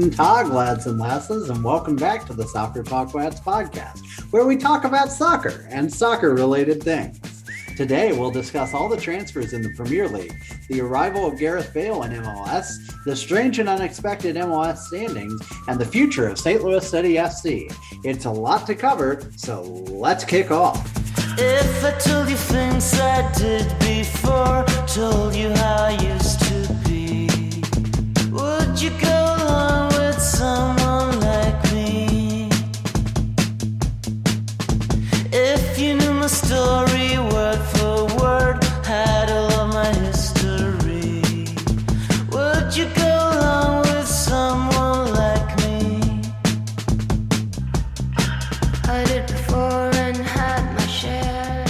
Guten lads and lasses, and welcome back to the Soccer Talk Lads podcast, where we talk about soccer and soccer related things. Today, we'll discuss all the transfers in the Premier League, the arrival of Gareth Bale in MLS, the strange and unexpected MLS standings, and the future of St. Louis City FC. It's a lot to cover, so let's kick off. If I told you things I did before, told you how I used to If you knew my story word for word, how to love my history, would you go along with someone like me? I did before and had my share.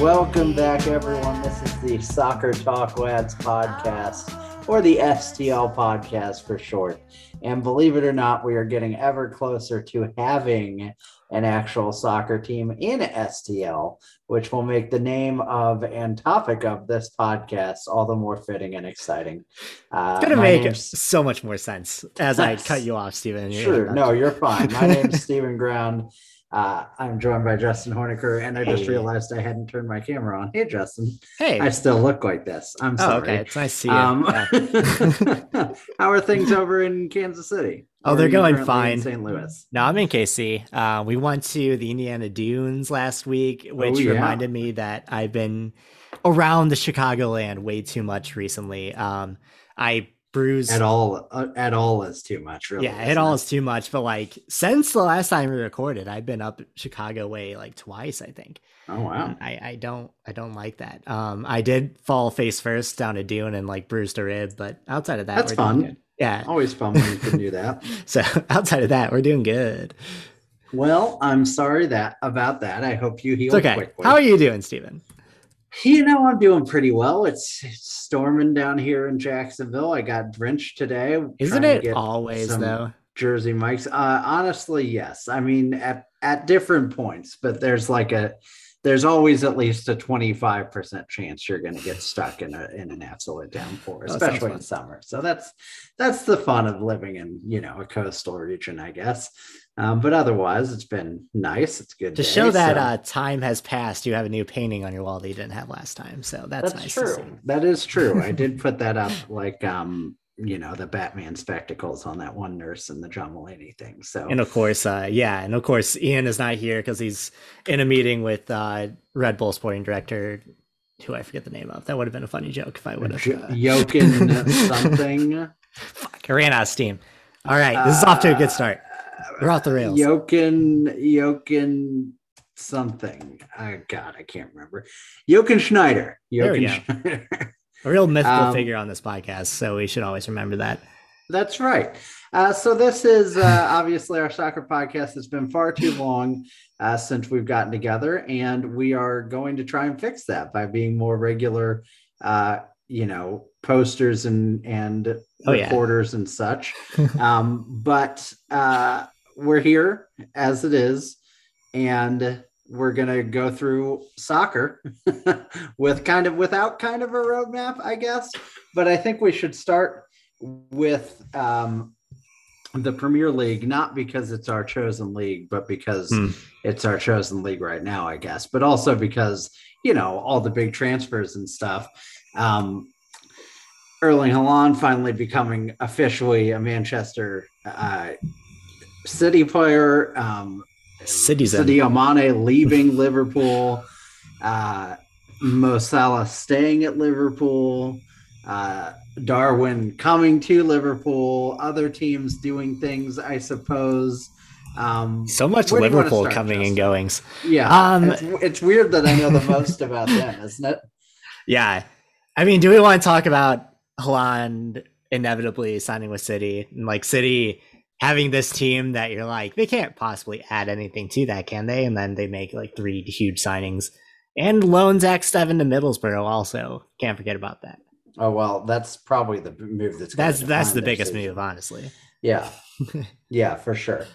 Welcome back, everyone. This is the Soccer Talk Lads podcast, or the STL podcast for short. And believe it or not, we are getting ever closer to having an actual soccer team in STL, which will make the name of and topic of this podcast all the more fitting and exciting. Uh, It's gonna make name's- so much more sense as I cut you off, Stephen. Sure. No, you're fine. My name is Stephen Ground. Uh, I'm joined by Justin Horniker, and I just realized I hadn't turned my camera on. Hey, Justin. Hey. I still look like this. I'm oh, sorry. okay. It's nice to see you. Um, Yeah. how are things over in Kansas City? Oh, Or they're going fine. St. Louis. No, I'm in KC. Uh, we went to the Indiana Dunes last week, which Oh, yeah. reminded me that I've been around the Chicagoland way too much recently. Um, I bruised. At all, uh, at all is too much. Really. yeah, it isn't all is too much. But like since the last time we recorded, I've been up Chicago way like twice, I think. Oh wow. I, I don't I don't like that. Um, I did fall face first down a dune and like bruised a rib, but outside of that, That's we're fun. good. Yeah. Always fun when you can do that. So outside of that, we're doing good. Well, I'm sorry that about that. I hope you heal It's okay. quickly. How are you doing, Steven? You know, I'm doing pretty well. It's, it's storming down here in Jacksonville. I got drenched today. Isn't trying to it always though? Jersey Mike's. Uh, honestly, yes. I mean, at at different points, but there's like a there's always at least a 25% chance you're going to get stuck in a in an absolute downpour, especially in summer. So that's that's the fun of living in you know a coastal region, I guess. Um, but otherwise, it's been nice. It's good To day, show that so- uh, time has passed, you have a new painting on your wall that you didn't have last time. So that's, that's nice to see. true. That is true. I did put that up, like um, you know, the Batman spectacles on that one nurse and the John Mulaney thing. So And of course, uh, yeah, and of course, Ian is not here because he's in a meeting with uh, Red Bull sporting director, who I forget the name of. That would have been a funny joke if I would have. Uh, Jokin something. fuck, I ran out of steam. All right, this is off to a good start. We're off the rails. Jokin, Jokin something. Oh, God, I can't remember. Jokin Schneider. Jokin Schneider. A real mythical Um, figure on this podcast, so we should always remember that. That's right. Uh, so this is uh, obviously our soccer podcast. It's been far too long uh, since we've gotten together, and we are going to try and fix that by being more regular. Uh, you know, posters and and Oh, yeah. and such. um, but uh, we're here as it is, and we're gonna go through soccer with kind of without kind of a roadmap, I guess. But I think we should start with um, the Premier League, not because it's our chosen league, but because Hmm. it's our chosen league right now, I guess. But also because you know all the big transfers and stuff. Um, Erling Haaland finally becoming officially a Manchester uh, City player. Um, Citizen. Sadio Mane leaving Liverpool. Uh, Mo Salah staying at Liverpool. Uh, Darwin coming to Liverpool. Other teams doing things, I suppose. Um, So much where do you wanna Liverpool coming Justin? and goings. Yeah, Um, it's, it's weird that I know the most about them, isn't it? Yeah. I mean, do we want to talk about Haaland inevitably signing with City and like City having this team that you're like, they can't possibly add anything to that, can they? And then they make like three huge signings and loan Zack Steffen to Middlesbrough also. Can't forget about that. Oh well, that's probably the move that's That's that's the biggest season. move, honestly. Yeah. yeah, for sure.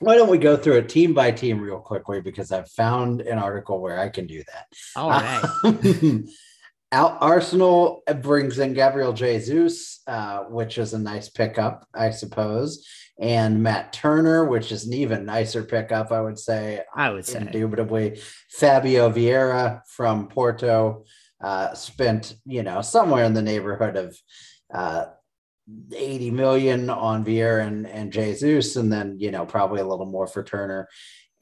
Why don't we go through it team by team real quickly because I've found an article where I can do that. All right. Out Arsenal brings in Gabriel Jesus, uh, which is a nice pickup, I suppose, and Matt Turner, which is an even nicer pickup, I would say. I would say. Indubitably, Fabio Vieira from Porto uh, spent, you know, somewhere in the neighborhood of uh, 80 million on Vieira and, and Jesus, and then, you know, probably a little more for Turner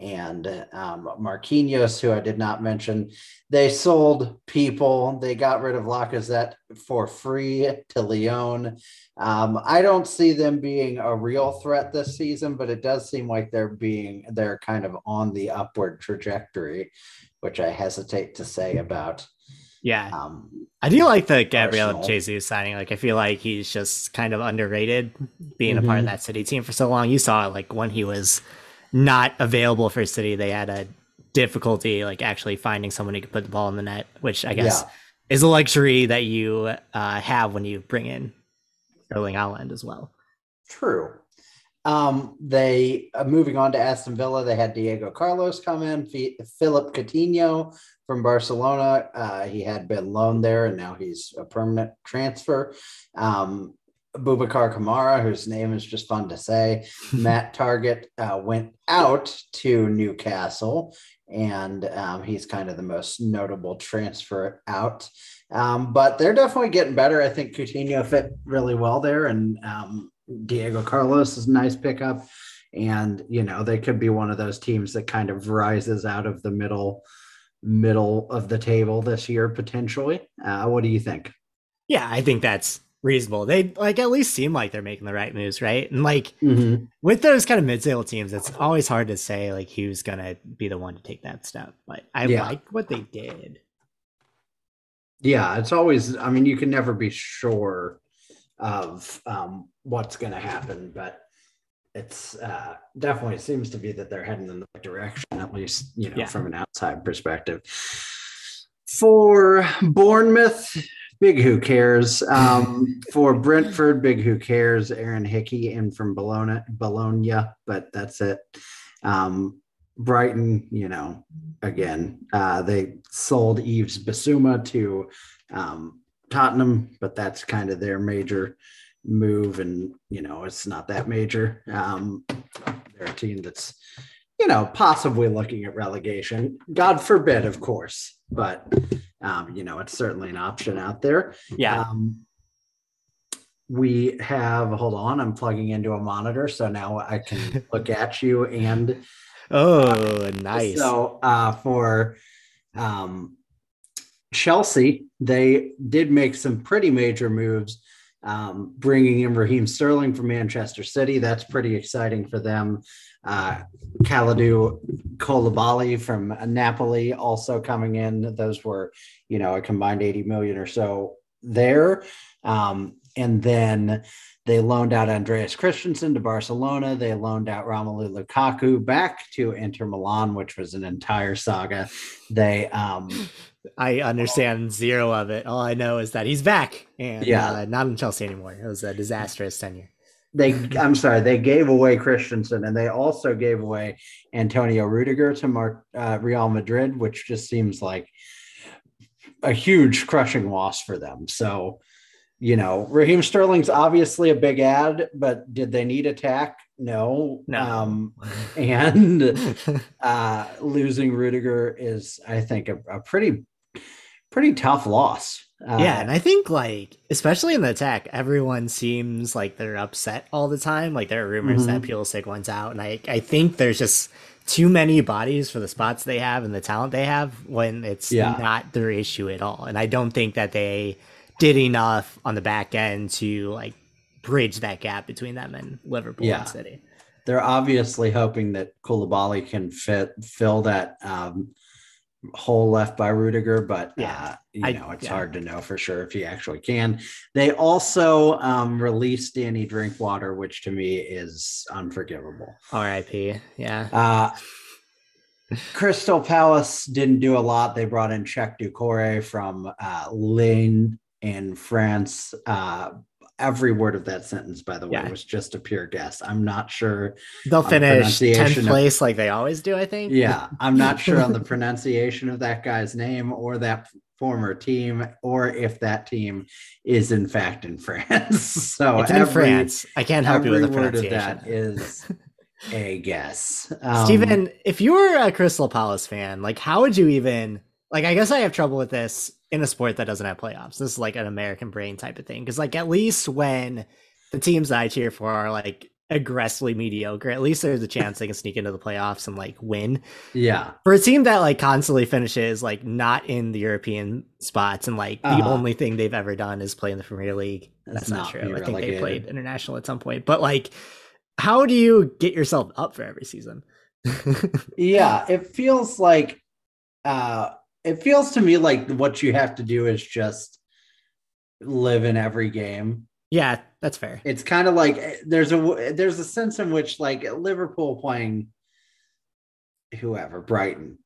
and um, Marquinhos, who I did not mention. They sold people. They got rid of Lacazette for free to Lyon. Um, I don't see them being a real threat this season, but it does seem like they're being they're kind of on the upward trajectory, which I hesitate to say about. Yeah, Um, I do like the Gabriel Jesus signing. Like, I feel like he's just kind of underrated being a part of Mhm. that City team for so long. You saw like when he was not available for City, they had a difficulty like actually finding someone who could put the ball in the net, which I guess Yeah. is a luxury that you uh, have when you bring in Erling Haaland as well. True. Um, they uh, moving on to Aston Villa. They had Diego Carlos come in. Fi- Philip Coutinho from Barcelona. Uh, he had been loaned there, and now he's a permanent transfer. Um, Boubacar Kamara, whose name is just fun to say. Matt Targett uh, went out to Newcastle, and um, he's kind of the most notable transfer out. Um, but they're definitely getting better. I think Coutinho fit really well there, and um, Diego Carlos is a nice pickup. And you know they could be one of those teams that kind of rises out of the middle middle of the table this year potentially. Uh, what do you think? Yeah, I think that's reasonable. They like at least seem like they're making the right moves, right? And like Mm-hmm. with those kind of mid-table teams, it's always hard to say like who's gonna be the one to take that step. But I Yeah. like what they did. Yeah, it's always. I mean, you can never be sure of um, what's going to happen, but it's uh, definitely seems to be that they're heading in the right direction, at least you know Yeah. from an outside perspective. For Bournemouth, big who cares. Um, for Brentford, big who cares. Aaron Hickey in from Bologna, Bologna, but that's it. Um, Brighton, you know, again, uh, they sold Yves Bissouma to um, Tottenham, but that's kind of their major move, and you know, it's not that major. Um, they're a team that's, you know, possibly looking at relegation. God forbid, of course, but um, you know, it's certainly an option out there. Yeah. Um, we have, hold on, I'm plugging into a monitor, so now I can look at you and oh, nice. so uh, for um, Chelsea, they did make some pretty major moves, um, bringing in Raheem Sterling from Manchester City. That's pretty exciting for them. Uh, Kalidou Koulibaly from Napoli also coming in. Those were, you know, a combined 80 million or so there. Um, and then they loaned out Andreas Christensen to Barcelona. They loaned out Romelu Lukaku back to Inter Milan, which was an entire saga. They um I understand zero of it. All I know is that he's back and Yeah. uh, not in Chelsea anymore. It was a disastrous tenure. They I'm sorry, they gave away Christensen and they also gave away Antonio Rudiger to Mar- uh, Real Madrid, which just seems like a huge crushing loss for them. So, you know, Raheem Sterling's obviously a big ad, but did they need attack? No. No. Um, and uh, losing Rudiger is, I think, a, a pretty, pretty tough loss. Uh, yeah, and I think like especially in the tech, everyone seems like they're upset all the time. Like there are rumors that Pulisic went out, and I I think there's just too many bodies for the spots they have and the talent they have when it's Yeah. not their issue at all. And I don't think that they did enough on the back end to like bridge that gap between them and Liverpool Yeah. and City. they're obviously hoping that Koulibaly can fit fill that um, hole left by Rudiger, but Yeah. uh, you I- know it's yeah. hard to know for sure if he actually can. They also um, released Danny Drinkwater, which to me is unforgivable. R.I.P. Yeah. Uh, Crystal Palace didn't do a lot. They brought in Czech Ducore from uh, Lille in France. Uh, every word of that sentence, by the way, Yeah. was just a pure guess. I'm not sure They'll finish pronunciation 10th of- place like they always do, I think. yeah, I'm not sure on the pronunciation of that guy's name or that former team or if that team is in fact in France. so it's in France. I can't help you with the word of pronunciation. that is a guess. Um, Steven, if you were a Crystal Palace fan, like how would you even like I guess I have trouble with this in a sport that doesn't have playoffs. This is like an American brain type of thing. Cause like at least when the teams that I cheer for are like aggressively mediocre, at least there's a chance they can sneak into the playoffs and like win. yeah. For a team that like constantly finishes like not in the European spots and like the Uh-huh. only thing they've ever done is play in the Premier League. That's That's, not, not true. I think they played international at some point. But like how do you get yourself up for every season? Yeah. It feels like uh it feels to me like what you have to do is just live in every game. yeah, that's fair. It's kind of like there's a there's a sense in which like Liverpool playing whoever Brighton,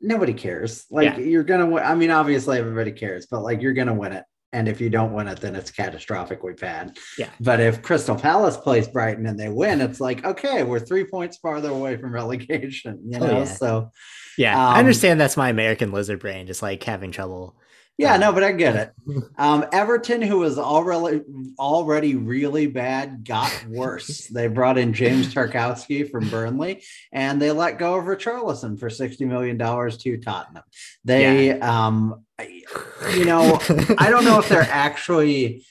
nobody cares. Like Yeah. you're gonna. I mean, obviously everybody cares, but like you're gonna win it. And if you don't win it, then it's catastrophic. We've had. Yeah. But if Crystal Palace plays Brighton and they win, it's like okay, we're three points farther away from relegation. You Oh, know, yeah. so Yeah, Um, I understand that's my American lizard brain, just like having trouble. yeah, Um, no, but I get it. Um, Everton, who was already already really bad, got worse. they brought in James Tarkowski from Burnley, and they let go of Richarlison for sixty million dollars to Tottenham. They, um, I- you know, I don't know if they're actually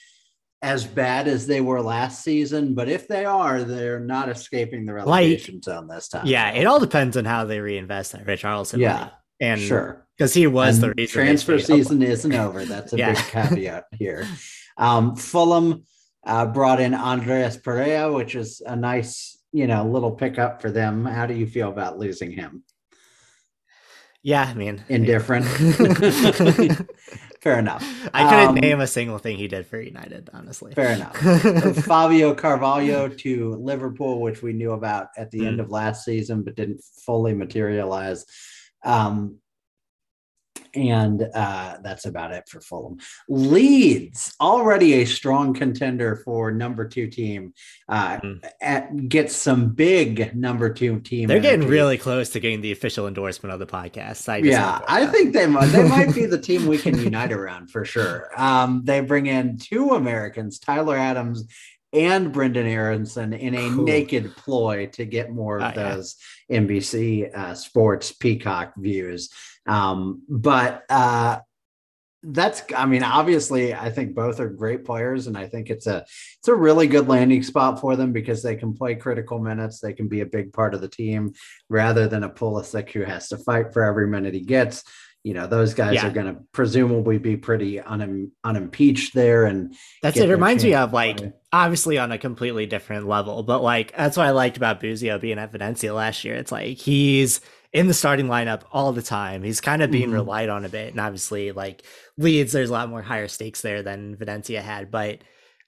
as bad as they were last season, but if they are, they're not escaping the relegation zone this time. yeah, it all depends on how they reinvest that Richarlison. Yeah, money. and sure. because he was And the reason transfer stayed up. season isn't over. That's a Yeah. big caveat here. Um, Fulham uh, brought in Andreas Pereira, which is a nice, you know, little pickup for them. How do you feel about losing him? Yeah, I mean, Indifferent. Fair enough. I couldn't Um, name a single thing he did for United, honestly. Fair enough. Fabio Carvalho to Liverpool, which we knew about at the end Mm. of last season, but didn't fully materialize. Um, and uh, that's about it for Fulham. Leeds, already a strong contender for number two team, uh, Mm. at, gets some big number two team. They're getting energy. really close to getting the official endorsement of the podcast. I Yeah, want to point I think they might they might be the team we can unite around for sure. Um, they bring in two Americans, Tyler Adams and Brenden Aaronson, in a Cool. naked ploy to get more of Oh, yeah. those NBC uh, Sports Peacock views. Um, but uh, that's I mean, obviously, I think both are great players, and I think it's a it's a really good landing spot for them because they can play critical minutes. They can be a big part of the team rather than a Pulisic who has to fight for every minute he gets. You know, those guys Yeah. are going to presumably be pretty unim- unimpeached there, and That's it. Reminds me of like obviously on a completely different level, but like that's what I liked about Buzio being at Valencia last year. It's like he's in the starting lineup all the time. He's kind of being Mhm. relied on a bit, and obviously like Leeds, there's a lot more higher stakes there than Valencia had, but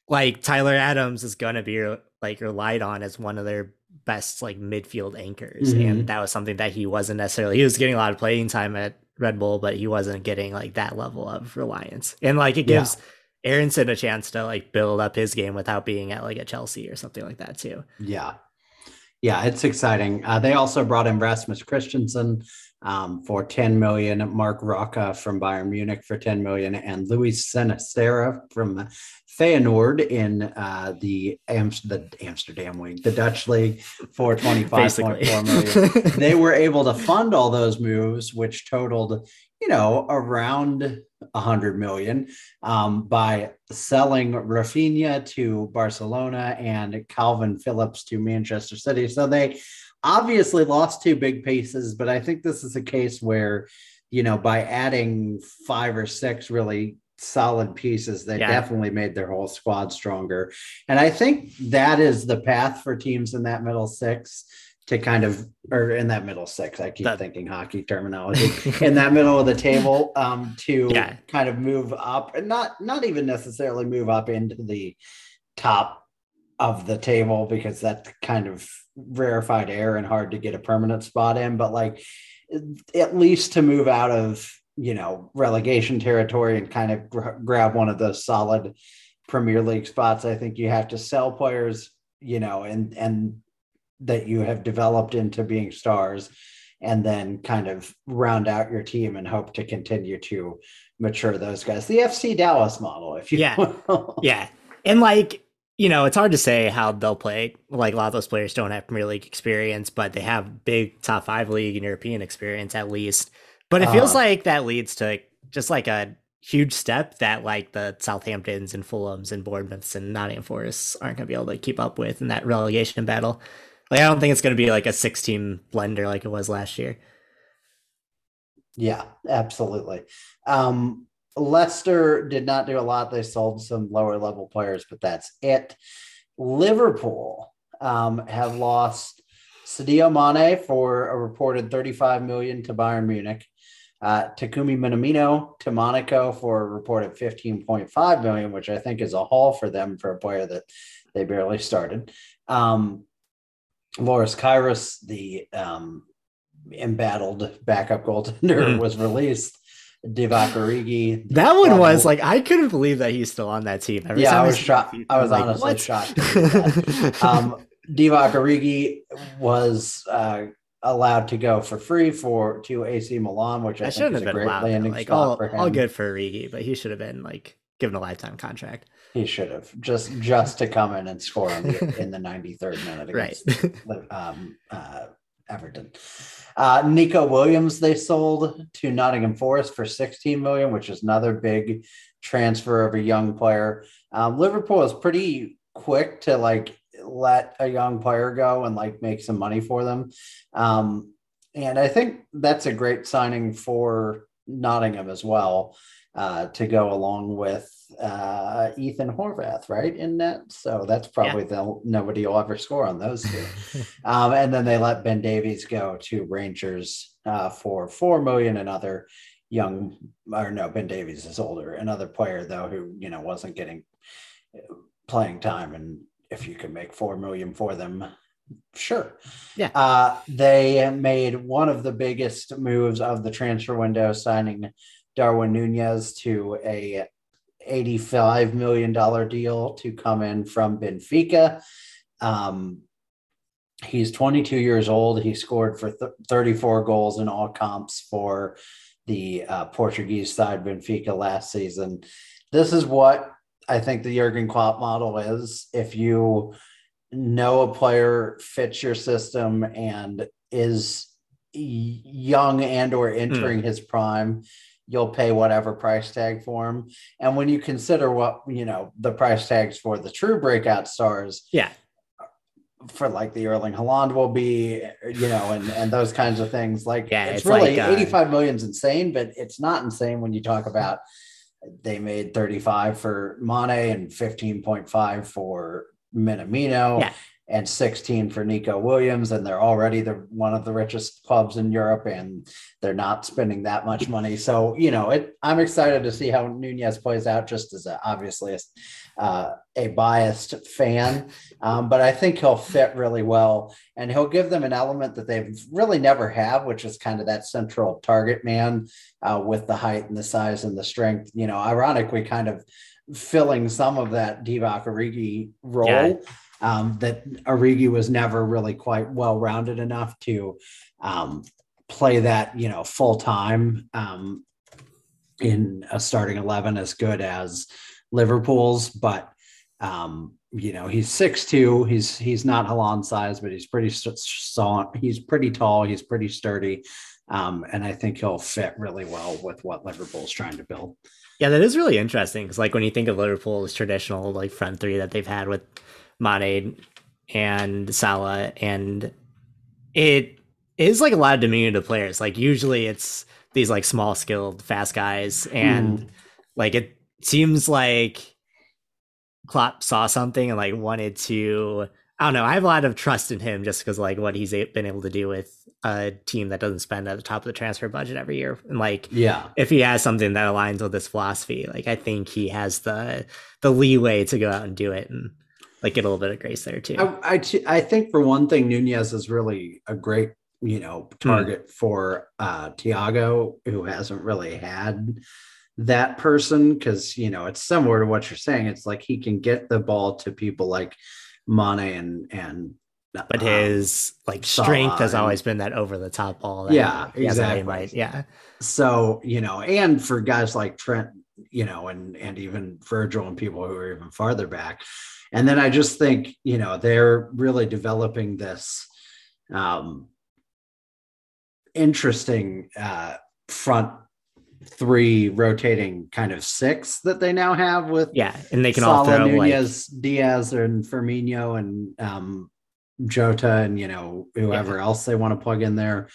like Tyler Adams is gonna be like relied on as one of their best like midfield anchors, Mhm. and that was something that he wasn't necessarily. He was getting a lot of playing time at Red Bull, but he wasn't getting like that level of reliance, and like it Yeah. gives. Aaronson a chance to like build up his game without being at like a Chelsea or something like that too. Yeah. Yeah, it's exciting. Uh, they also brought in Rasmus Christensen um, for 10 million, Marc Roca from Bayern Munich for 10 million, and Luis Sinisterra from Feyenoord in uh, the, Amst- the Amsterdam League, the Dutch League for 25.4 million. They were able to fund all those moves, which totaled, you know, around a hundred million um, by selling Raphinha to Barcelona and Kalvin Phillips to Manchester City. So they obviously lost two big pieces, but I think this is a case where, you know, by adding five or six really solid pieces, they Yeah. definitely made their whole squad stronger. And I think that is the path for teams in that middle six to kind of, or in that middle six, I keep That- thinking hockey terminology, in that middle of the table um, to Yeah. kind of move up and not, not even necessarily move up into the top of the table because that's kind of rarefied air and hard to get a permanent spot in, but like at least to move out of you know relegation territory and kind of gr- grab one of those solid Premier League spots. I think you have to sell players, you know, and and that you have developed into being stars, and then kind of round out your team and hope to continue to mature those guys. The FC Dallas model, if you Yeah. Yeah. And like, you know, it's hard to say how they'll play. Like a lot of those players don't have Premier League experience, but they have big top five league and European experience at least. But it feels Uh. like that leads to just like a huge step that like the Southamptons and Fulhams and Bournemouths and Nottingham Forests aren't gonna be able to keep up with in that relegation battle. Like I don't think it's gonna be like a six team blender like it was last year. Yeah, absolutely. Um, Leicester did not do a lot. They sold some lower level players, but that's it. Liverpool um, have lost Sadio Mane for a reported 35 million to Bayern Munich. Uh, Takumi Minamino to Monaco for a reported 15.5 million, which I think is a haul for them for a player that they barely started. Um, Loris Karius, the um, embattled backup goaltender, Mhm. was released. Divock Origi. That one Well, was like I couldn't believe that he's still on that team. Every Yeah, time I was shocked. FIFA, I was I'm honestly "What?" shocked to see um, Divock Origi was uh, allowed to go for free for to AC Milan, which I think shouldn't is have a been great allowed. landing Like spot all, for him. all good for Rigi, but he should have been like given a lifetime contract. He should have just just to come in and score in the, in the 93rd minute Right. against um, uh, Everton. Uh, Nico Williams they sold to Nottingham Forest for 16 million, which is another big transfer of a young player. Um, Liverpool is pretty quick to like let a young player go and like make some money for them. Um, and I think that's a great signing for Nottingham as well uh, to go along with uh, Ethan Horvath, right? In that, so that's probably the nobody will ever score on those two. um, and then they let Ben Davies go to Rangers uh, for four million. Another young, or no, Ben Davies is older. Another player though who you know wasn't getting uh, playing time, and if you can make four million for them, sure. Yeah. Uh, they made one of the biggest moves of the transfer window, signing Darwin Nunez to a $85 million deal to come in from Benfica. Um, he's 22 years old. He scored for th- 34 goals in all comps for the uh, Portuguese side Benfica last season. This is what I think the Jurgen Klopp model is. If you know a player fits your system and is young and or entering his prime, you'll pay whatever price tag for him. And when you consider what you know the price tags for the true breakout stars, Yeah. for like the Erling Haaland will be, you know, and and those kinds of things. Like, Yeah, it's, it's really like, uh, 85 million is insane, but it's not insane when you talk about they made 35 for Mane and 15.5 for Minamino. Yeah. And 16 for Nico Williams, and they're already the one of the richest clubs in Europe, and they're not spending that much money. So you know, it. I'm excited to see how Nunez plays out. Just as a, obviously a, uh, a biased fan, um, but I think he'll fit really well, and he'll give them an element that they've really never have, which is kind of that central target man uh, with the height and the size and the strength. You know, ironically, kind of filling some of that Divock Origi role. Yeah. Um, that Origi was never really quite well rounded enough to um, play that, you know, full time um, in a starting 11 as good as Liverpool's, but um, you know, he's 6'2, he's he's not Haaland size, but he's pretty st- he's pretty tall, he's pretty sturdy. Um, and I think he'll fit really well with what Liverpool's trying to build. Yeah, that is really interesting because, like, when you think of Liverpool's traditional like front three that they've had with Mane and Salah, and it is like a lot of diminutive players. Like, usually it's these like small, skilled, fast guys, and like it seems like Klopp saw something and like wanted to. I don't know. I have a lot of trust in him just because like what he's been able to do with a team that doesn't spend at the top of the transfer budget every year, and like Yeah. if he has something that aligns with this philosophy, like I think he has the the leeway to go out and do it and like get a little bit of grace there too. I, I, t- I think for one thing, Nunez is really a great, you know, target for uh, Thiago, who hasn't really had that person because, you know, it's similar to what you're saying. It's like he can get the ball to people like Mane and, and but um, his like strength has always been that over the top ball. That Yeah, he has that exactly. might- Yeah, so you know, and for guys like Trent, you know, and and even Virgil and people who are even farther back, and then I just think you know they're really developing this um, interesting uh, front three rotating kind of six that they now have with yeah, and they can all Salah, throw like Nunez, Diaz, and Firmino, and um, Jota, and you know whoever else they want to plug in there.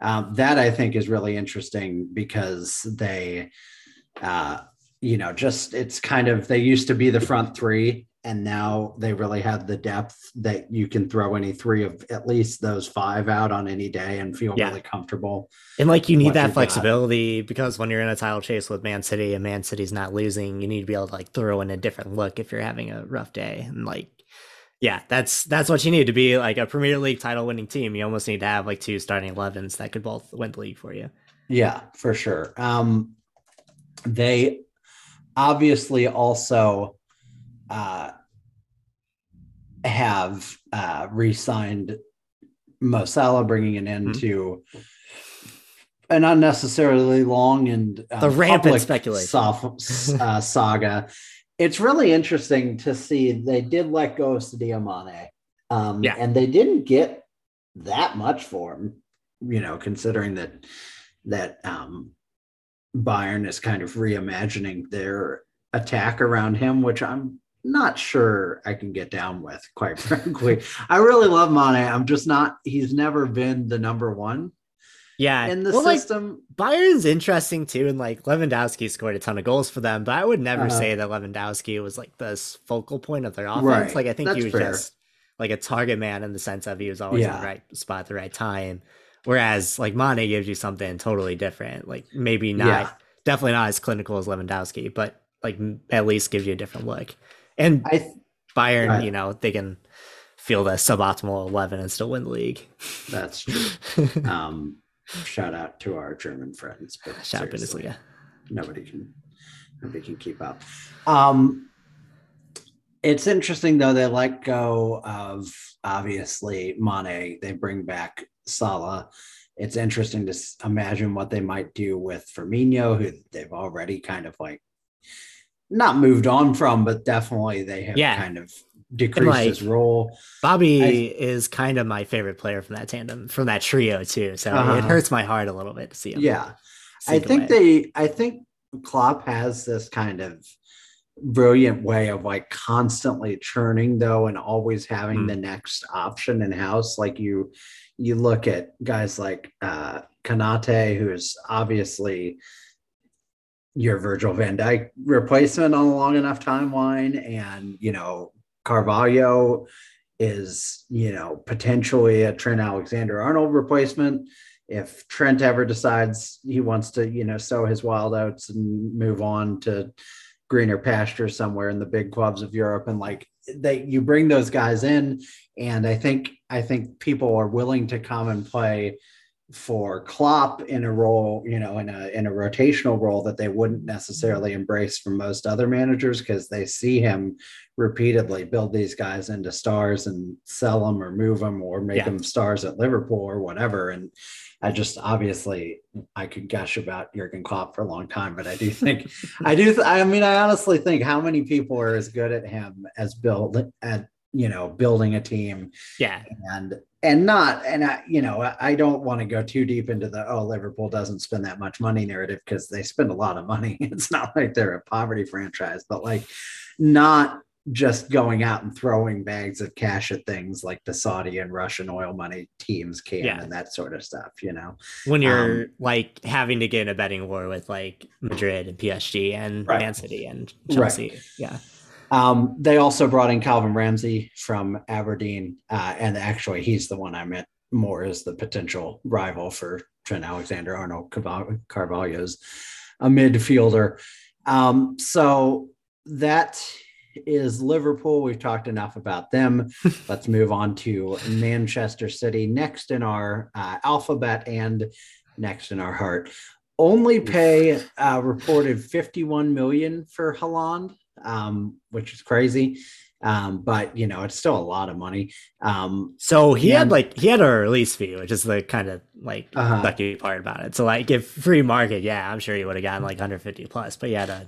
Um, that I think is really interesting because they, uh, you know, just it's kind of they used to be the front three, and now they really have the depth that you can throw any three of at least those five out on any day and feel Yeah. really comfortable. And like you need that you've got. flexibility because when you're in a title chase with Man City and Man City's not losing, you need to be able to like throw in a different look if you're having a rough day. And like, yeah, that's that's what you need to be like a Premier League title winning team. You almost need to have like two starting elevens that could both win the league for you. Yeah, for sure. Um, they obviously also uh, have uh, re-signed Mo Salah, bringing an end Mhm. to an unnecessarily long and um, The rampant public speculation. sof- uh, saga. It's really interesting to see they did let go of Sadio Mane, um, Yeah. and they didn't get that much for him. You know, considering that that um, Bayern is kind of reimagining their attack around him, which I'm not sure I can get down with, quite frankly. I really love Mane. I'm just not, he's never been the number one Yeah, in the well, like, system. Bayern's interesting too, and like Lewandowski scored a ton of goals for them, but I would never Uh-huh. say that Lewandowski was like the focal point of their offense. Right. Like I think That's he was fair. just like a target man in the sense of he was always in the right spot at the right time. Whereas like Mane gives you something totally different. Like maybe not, Yeah. definitely not as clinical as Lewandowski, but like at least gives you a different look. And I Bayern, right. you know, they can feel the suboptimal eleven and still win the league. that's true. um, shout out to our German friends. But Shout out Bundesliga. nobody can nobody can keep up. Um, it's interesting though. They let go of obviously Mane. They bring back Salah. It's interesting to imagine what they might do with Firmino, who they've already kind of like not moved on from, but definitely they have Yeah. kind of decreased like, his role. Bobby I- is kind of my favorite player from that tandem, from that trio too. So Uh-huh. it hurts my heart a little bit to see him. Yeah, I think away. they I think Klopp has this kind of brilliant way of like constantly churning though and always having Mm. the next option in house like you you look at guys like uh Konaté who's obviously your Virgil van Dijk replacement on a long enough timeline. And you know Carvalho is you know potentially a Trent Alexander Arnold replacement. If Trent ever decides he wants to, you know, sow his wild oats and move on to greener pasture somewhere in the big clubs of Europe, and like they, you bring those guys in, and I think I think people are willing to come and play for Klopp in a role, you know, in a in a rotational role that they wouldn't necessarily embrace from most other managers because they see him repeatedly build these guys into stars and sell them or move them or make Yeah. them stars at Liverpool or whatever. And I just obviously I could gush about Jurgen Klopp for a long time, but I do think I do. Th- I mean, I honestly think how many people are as good at him as Bill at you know building a team Yeah. and and not and I you know I, don't want to go too deep into the oh Liverpool doesn't spend that much money narrative because they spend a lot of money. It's not like they're a poverty franchise, but like not just going out and throwing bags of cash at things like the Saudi and Russian oil money teams can Yeah. and that sort of stuff, you know. When you're Um, like having to get in a betting war with like Madrid and PSG and Right. Man City and Right. Chelsea. Yeah. Um, they also brought in Calvin Ramsay from Aberdeen, uh, and actually, he's the one I meant more as the potential rival for Trent Alexander Arnold Carval- Carvalho's a midfielder. Um, so that is Liverpool. We've talked enough about them. Let's move on to Manchester City, next in our uh, alphabet and next in our heart. Only pay uh, reported 51 million for Haaland um, which is crazy. Um, but you know, it's still a lot of money. Um, So he Yeah. had like he had a release fee, which is the kind of like Uh-huh. sucky part about it. So like if free market, yeah, I'm sure he would have gotten like 150 plus, but he had a,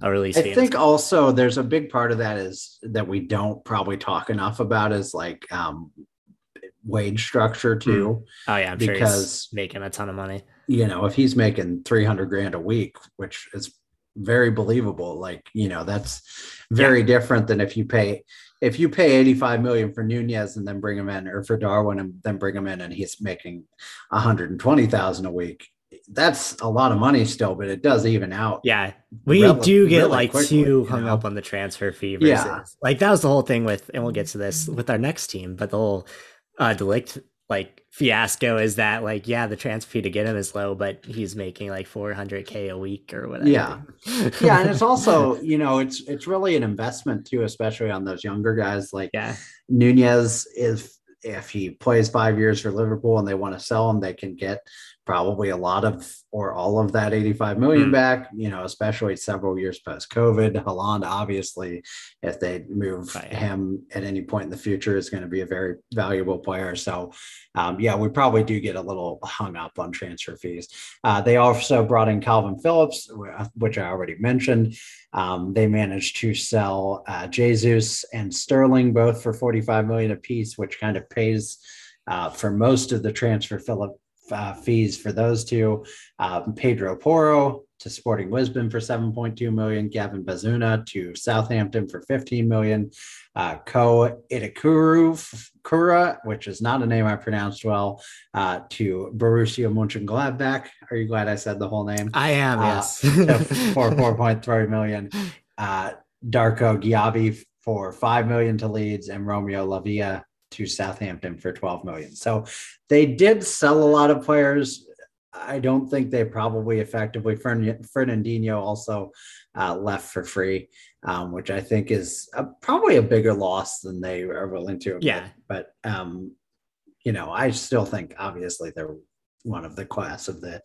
a release fee. I think also there's a big part of that is that we don't probably talk enough about is like um, wage structure too. oh yeah, I'm sure because- he's making a ton of money. You know, if he's making 300 grand a week, which is very believable, like, you know, that's very different than if you pay if you pay 85 million for Nunez and then bring him in or for Darwin and then bring him in and he's making 120,000 a week. That's a lot of money still, but it does even out. Yeah, we rel- do get really like quickly, too hung know? up on the transfer fee versus Yeah. like that was the whole thing with, and we'll get to this with our next team, but the whole uh, de Ligt like fiasco is that like yeah, the transfer fee to get him is low, but he's making like 400k a week or whatever. Yeah. yeah, and it's also, you know, it's it's really an investment too, especially on those younger guys. Like yeah, Nunez, if if he plays five years for Liverpool and they want to sell him, they can get probably a lot of or all of that 85 million Mm. back, you know, especially several years post COVID. Haaland, obviously, if they move Right. him at any point in the future, is going to be a very valuable player. So, um, yeah, we probably do get a little hung up on transfer fees. Uh, they also brought in Kalvin Phillips, which I already mentioned. Um, they managed to sell uh, Jesus and Sterling both for 45 million apiece, which kind of pays uh, for most of the transfer Philip uh, fees for those two. Um, Pedro Porro to Sporting Lisbon for 7.2 million, Gavin Bazunu to Southampton for 15 million, uh, Ko Itakuru Kura, which is not a name I pronounced well, uh, to Borussia Mönchengladbach. Are you glad I said the whole name? I am. Uh, yes, for 4.3 million. Uh, Darko Gyabi for 5 million to Leeds and Romeo Lavia to Southampton for 12 million. So they did sell a lot of players. I don't think they probably effectively. Fern- Fernandinho also uh, left for free, um, which I think is a, probably a bigger loss than they are willing to. admit. Yeah. But, um, you know, I still think obviously they're one of the class of the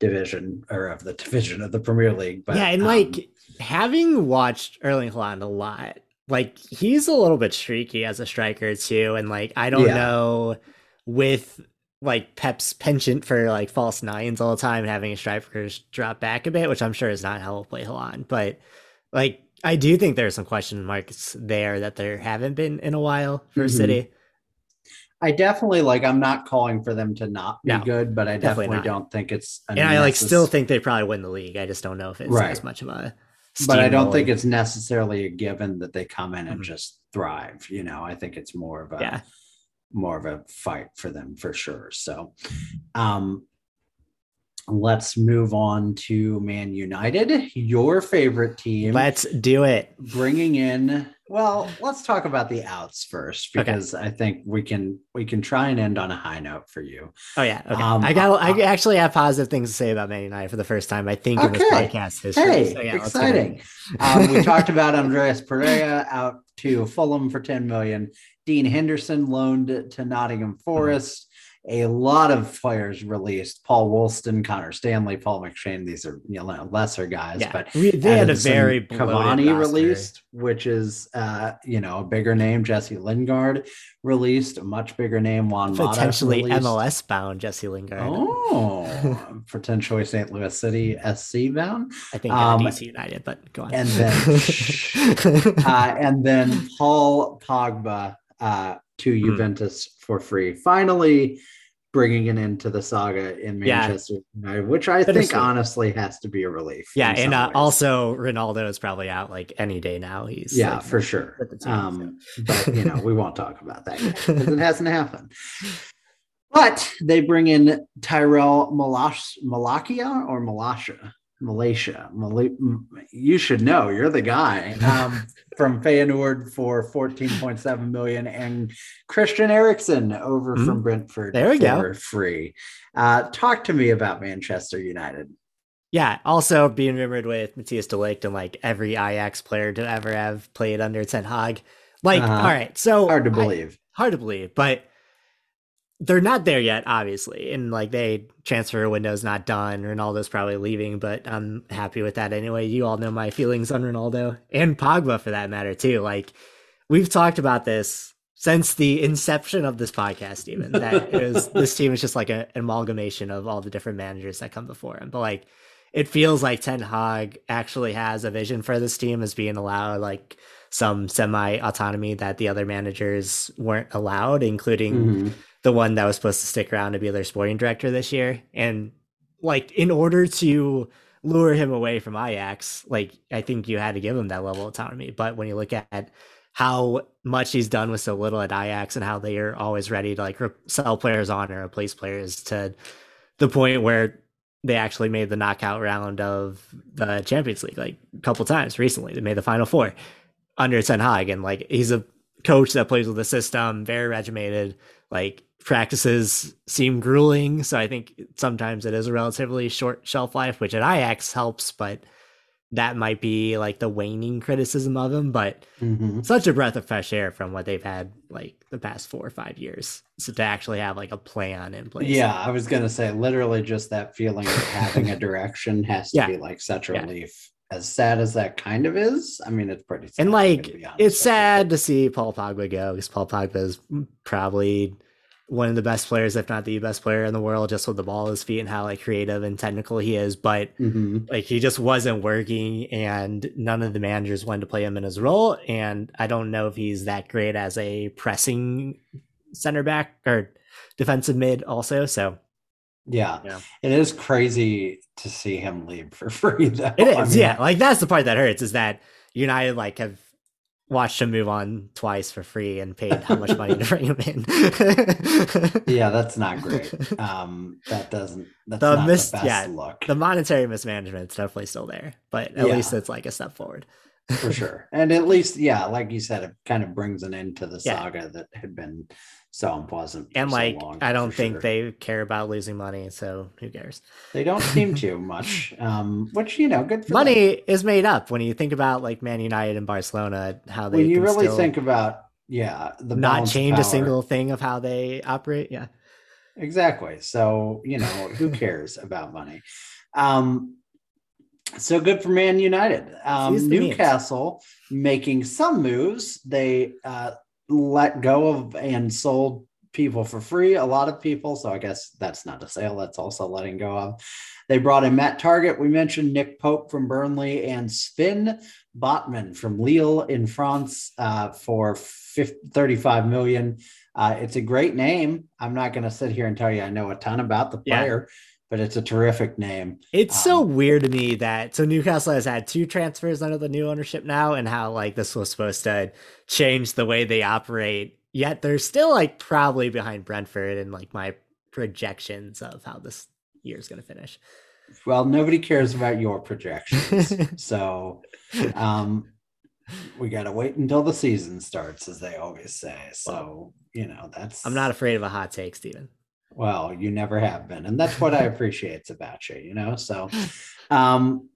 division or of the division of the Premier League. But yeah, and um, like having watched Erling Haaland a lot, like he's a little bit streaky as a striker too, and like I don't Yeah. know with like Pep's penchant for like false nines all the time, and having a strikers drop back a bit, which I'm sure is not how we'll play Haaland, but like I do think there's some question marks there that there haven't been in a while for Mhm. City. I definitely like. I'm not calling for them to not be No, good, but I definitely definitely, don't think it's. And I like still think they probably win the league. I just don't know if it's Right. as much of a but I don't think it's necessarily a given that they come in and Mhm. just thrive. You know, I think it's more of a yeah. more of a fight for them for sure. So, um, let's move on to Man United, your favorite team. Let's do it. bringing in well let's talk about the outs first Okay. because i think we can we can try and end on a high note for you Oh yeah, okay. Um, I got. I uh, actually have positive things to say about Man United for the first time. I think in this podcast history. hey So, yeah, let's go ahead. exciting um, we talked about andreas pereira out to fulham for 10 million dean henderson loaned to nottingham forest a lot of players released paul woolston connor stanley paul mcshane these are you know lesser guys Yeah, but we, they had a very Cavani released, which is uh, you know a bigger name. Jesse Lingard released, a much bigger name. Juan potentially. MLS bound Jesse Lingard. Oh, potentially St. Louis City SC bound, I think um, DC United, but go on. and then uh, and then Paul Pogba uh, to Hmm. Juventus for free. Finally, bringing it into the saga in Yeah. Manchester United, which I think honestly has to be a relief. yeah, and uh, also Ronaldo is probably out like any day now. He's yeah, like, for sure. team, Um, but you know, we won't talk about that because it hasn't happened. But they bring in Tyrell Malash, Malakia or Malasha, Malaysia. Mala- you should know. You're the guy um, from Feyenoord for 14.7 million, and Christian Eriksen over Mhm. from Brentford There we go. free. Uh, talk to me about Manchester United. Yeah, also being rumored with Matthias de Ligt and like every Ajax player to ever have played under Ten Hag. Like, Uh-huh. all right, so Hard to I- believe. hard to believe, but they're not there yet, obviously. And like they transfer window's not done. Ronaldo's probably leaving, but I'm happy with that anyway. You all know my feelings on Ronaldo and Pogba for that matter too. Like we've talked about this since the inception of this podcast, even that was this team is just like a, an amalgamation of all the different managers that come before him. But like it feels like Ten Hag actually has a vision for this team as being allowed like some semi autonomy that the other managers weren't allowed, including Mhm. The one that was supposed to stick around to be their sporting director this year. And like in order to lure him away from Ajax, like I think you had to give him that level of autonomy. But when you look at how much he's done with so little at Ajax and how they are always ready to like sell players on or replace players to the point where they actually made the knockout round of the Champions League like a couple times recently. They made the final four under Ten Hag, and like he's a coach that plays with the system, very regimented. Like practices seem grueling, so I think sometimes it is a relatively short shelf life, which at Ajax helps, but that might be like the waning criticism of him. But Mhm. such a breath of fresh air from what they've had like the past four or five years. So to actually have like a plan in place. Yeah, I was gonna say literally just that feeling of having a direction has to Yeah. be like such a Yeah. relief. As sad as that kind of is, I mean, it's pretty. sad, And like, honest it's sad to see Paul Pogba go because Paul Pogba is probably one of the best players, if not the best player in the world, just with the ball at his feet and how like creative and technical he is. But Mhm. like, he just wasn't working, and none of the managers wanted to play him in his role. And I don't know if he's that great as a pressing center back or defensive mid, also. So Yeah. Yeah. it is crazy to see him leave for free. Though It is, I mean, yeah. Like that's the part that hurts is that United like have watched him move on twice for free and paid how much money to bring him in. yeah, that's not great. Um, that doesn't. That's The not mis- the best yeah, look the monetary mismanagement is definitely still there, but at Yeah. least it's like a step forward. for sure. And at least, yeah, like you said, it kind of brings an end to the Yeah. saga that had been so unpleasant. And so like, long, I don't think sure. they care about losing money, so who cares? they don't seem to much. Um, which you know, good for them. Money is made up when you think about like Man United and Barcelona, how they when you really think about yeah the not change a single thing of how they operate. Yeah. exactly so you know who cares about money um so good for man united um Seize the means. newcastle making some moves they uh let go of and sold people for free a lot of people so i guess that's not a sale that's also letting go of they brought in matt targett we mentioned nick pope from burnley and sven botman from lille in france uh, for 50, 35 million uh, it's a great name. I'm not going to sit here and tell you I know a ton about the Yeah. But it's a terrific name. It's so Um, weird to me that so Newcastle has had two transfers under the new ownership now, and how like this was supposed to change the way they operate. Yet they're still like probably behind Brentford and like my projections of how this year is going to finish. Well, nobody cares about your projections. so um, we got to wait until the season starts, as they always say. So, you know, that's. I'm not afraid of a hot take, Steven. Well, you never have been. And that's what I appreciate about you, you know? So, um,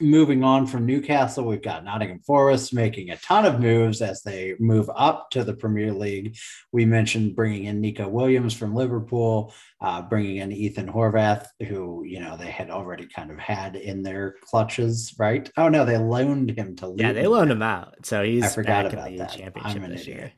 moving on from Newcastle, we've got Nottingham Forest making a ton of moves as they move up to the Premier League. We mentioned bringing in Neco Williams from Liverpool, uh, bringing in Ethan Horvath, who, you know, they had already kind of had in their clutches, right? Oh, no, they loaned him to Yeah, they loaned him out, so he's I forgot back about in the that. I'm championship an this year.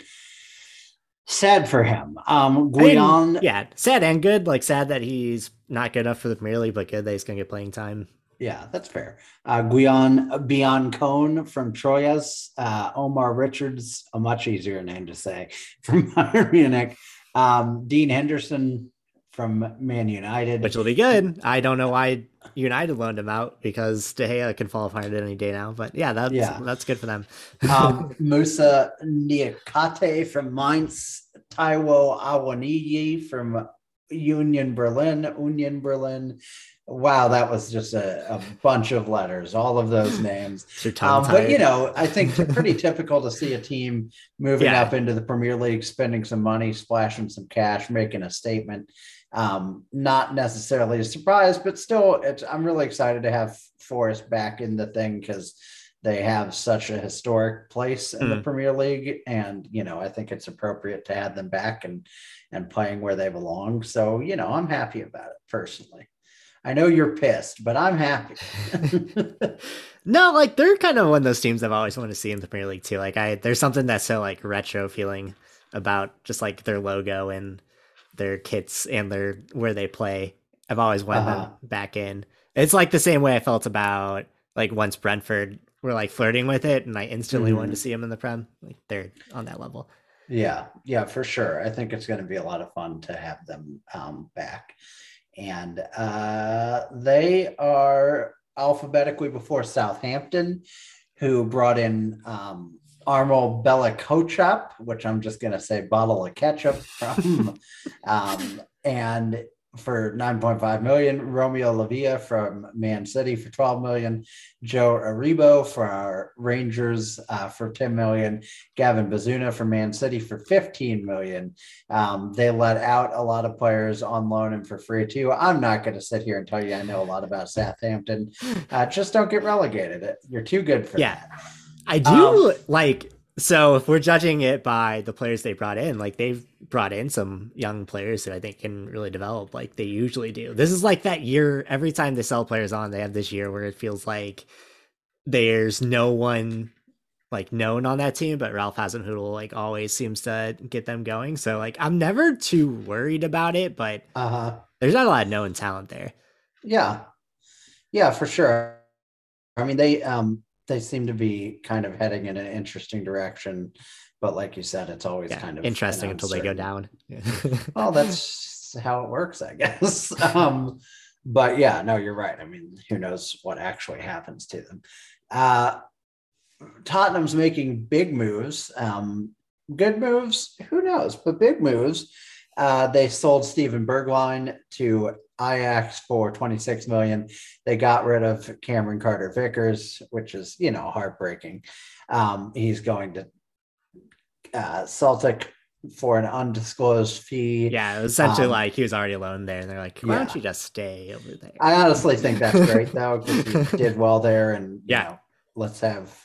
Sad for him. Um, Giulian, yeah, sad and good. Like sad that he's not good enough for the Premier League, but good that he's going to get playing time. Yeah, that's fair. Uh, Giulian Biancone from Troyes, uh, Omar Richards, a much easier name to say from Bayern Munich, um, Dean Henderson from Man United. which will be good. I don't know why United loaned him out because De Gea can fall apart any day now. But yeah, that's Yeah. that's good for them. um, Moussa Niakhaté from Mainz, Taiwo Awoniyi from Union Berlin, Union Berlin. Wow, that was just a, a bunch of letters, all of those names. It's your tongue Um, but you know, I think pretty typical to see a team moving Yeah. up into the Premier League, spending some money, splashing some cash, making a statement. Um, not necessarily a surprise, but still, it's, I'm really excited to have Forest back in the thing because they have such a historic place in the Mm. Premier League, and you know, I think it's appropriate to have them back and and playing where they belong. So you know, I'm happy about it personally. I know you're pissed, but I'm happy. no, like they're kind of one of those teams I've always wanted to see in the Premier League too. Like I, there's something that's so like retro feeling about just like their logo and their kits and their where they play. I've always wanted Uh-huh. them back in. It's like the same way I felt about like once Brentford were like flirting with it, and I instantly wanted to see them in the Prem. Like they're on that level. Yeah, yeah, for sure. I think it's going to be a lot of fun to have them um, back. And uh, they are alphabetically before Southampton, who brought in um, Armel Bella-Kotchap, which I'm just going to say bottle of ketchup from, um, and for 9.5 million, Romeo Lavia from Man City for 12 million, Joe Aribo for our Rangers uh, for 10 million, Gavin Bazunu for Man City for 15 million. Um, they let out a lot of players on loan and for free too. I'm not going to sit here and tell you I know a lot about Southampton. Uh, just don't get relegated. You're too good for Yeah. that. I do Um, like so if we're judging it by the players they brought in, like they've brought in some young players who I think can really develop like they usually do. This is like that year every time they sell players on, they have this year where it feels like there's no one like known on that team, but Ralph Hasenhüttl like always seems to get them going. So like I'm never too worried about it, but Uh huh. there's not a lot of known talent there. Yeah. Yeah, for sure. I mean, they um they seem to be kind of heading in an interesting direction, but like you said, it's always Yeah, kind of interesting until they go down. Well, that's how it works, I guess. Um, but yeah, no, you're right. I mean, who knows what actually happens to them? Uh, Tottenham's making big moves. Um, good moves, who knows? But big moves. Uh, they sold Steven Bergwijn to Ajax for 26 million. They got rid of Cameron Carter Vickers, which is, you know, heartbreaking. Um, he's going to uh, Celtic for an undisclosed fee. Yeah, it was essentially Um, like he was already alone there, and they're like, "Why don't you just stay over there?" I honestly think that's great though because he did well there, and you Yeah. know, let's have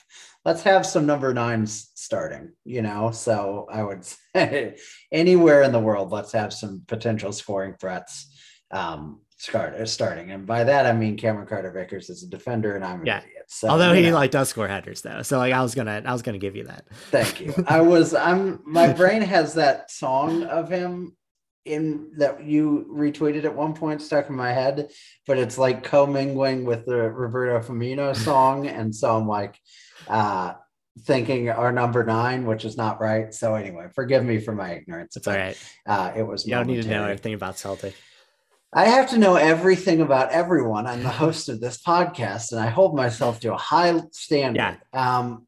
let's have some number nines starting. You know, so I would say anywhere in the world, let's have some potential scoring threats um, start, starting, and by that I mean Cameron Carter Vickers is a defender, and I'm an Yeah. idiot. So Although he know, like does score headers though, so like I was gonna, I was gonna give you that. Thank you. I was I'm my brain has that song of him in that you retweeted at one point stuck in my head, but it's like commingling with the Roberto Firmino song. And so I'm like uh thinking our number nine, which is not right. So anyway, forgive me for my ignorance. It's all but, right. Uh it was You don't need to know anything about Celtic. I have to know everything about everyone. I'm the host of this podcast and I hold myself to a high standard. Um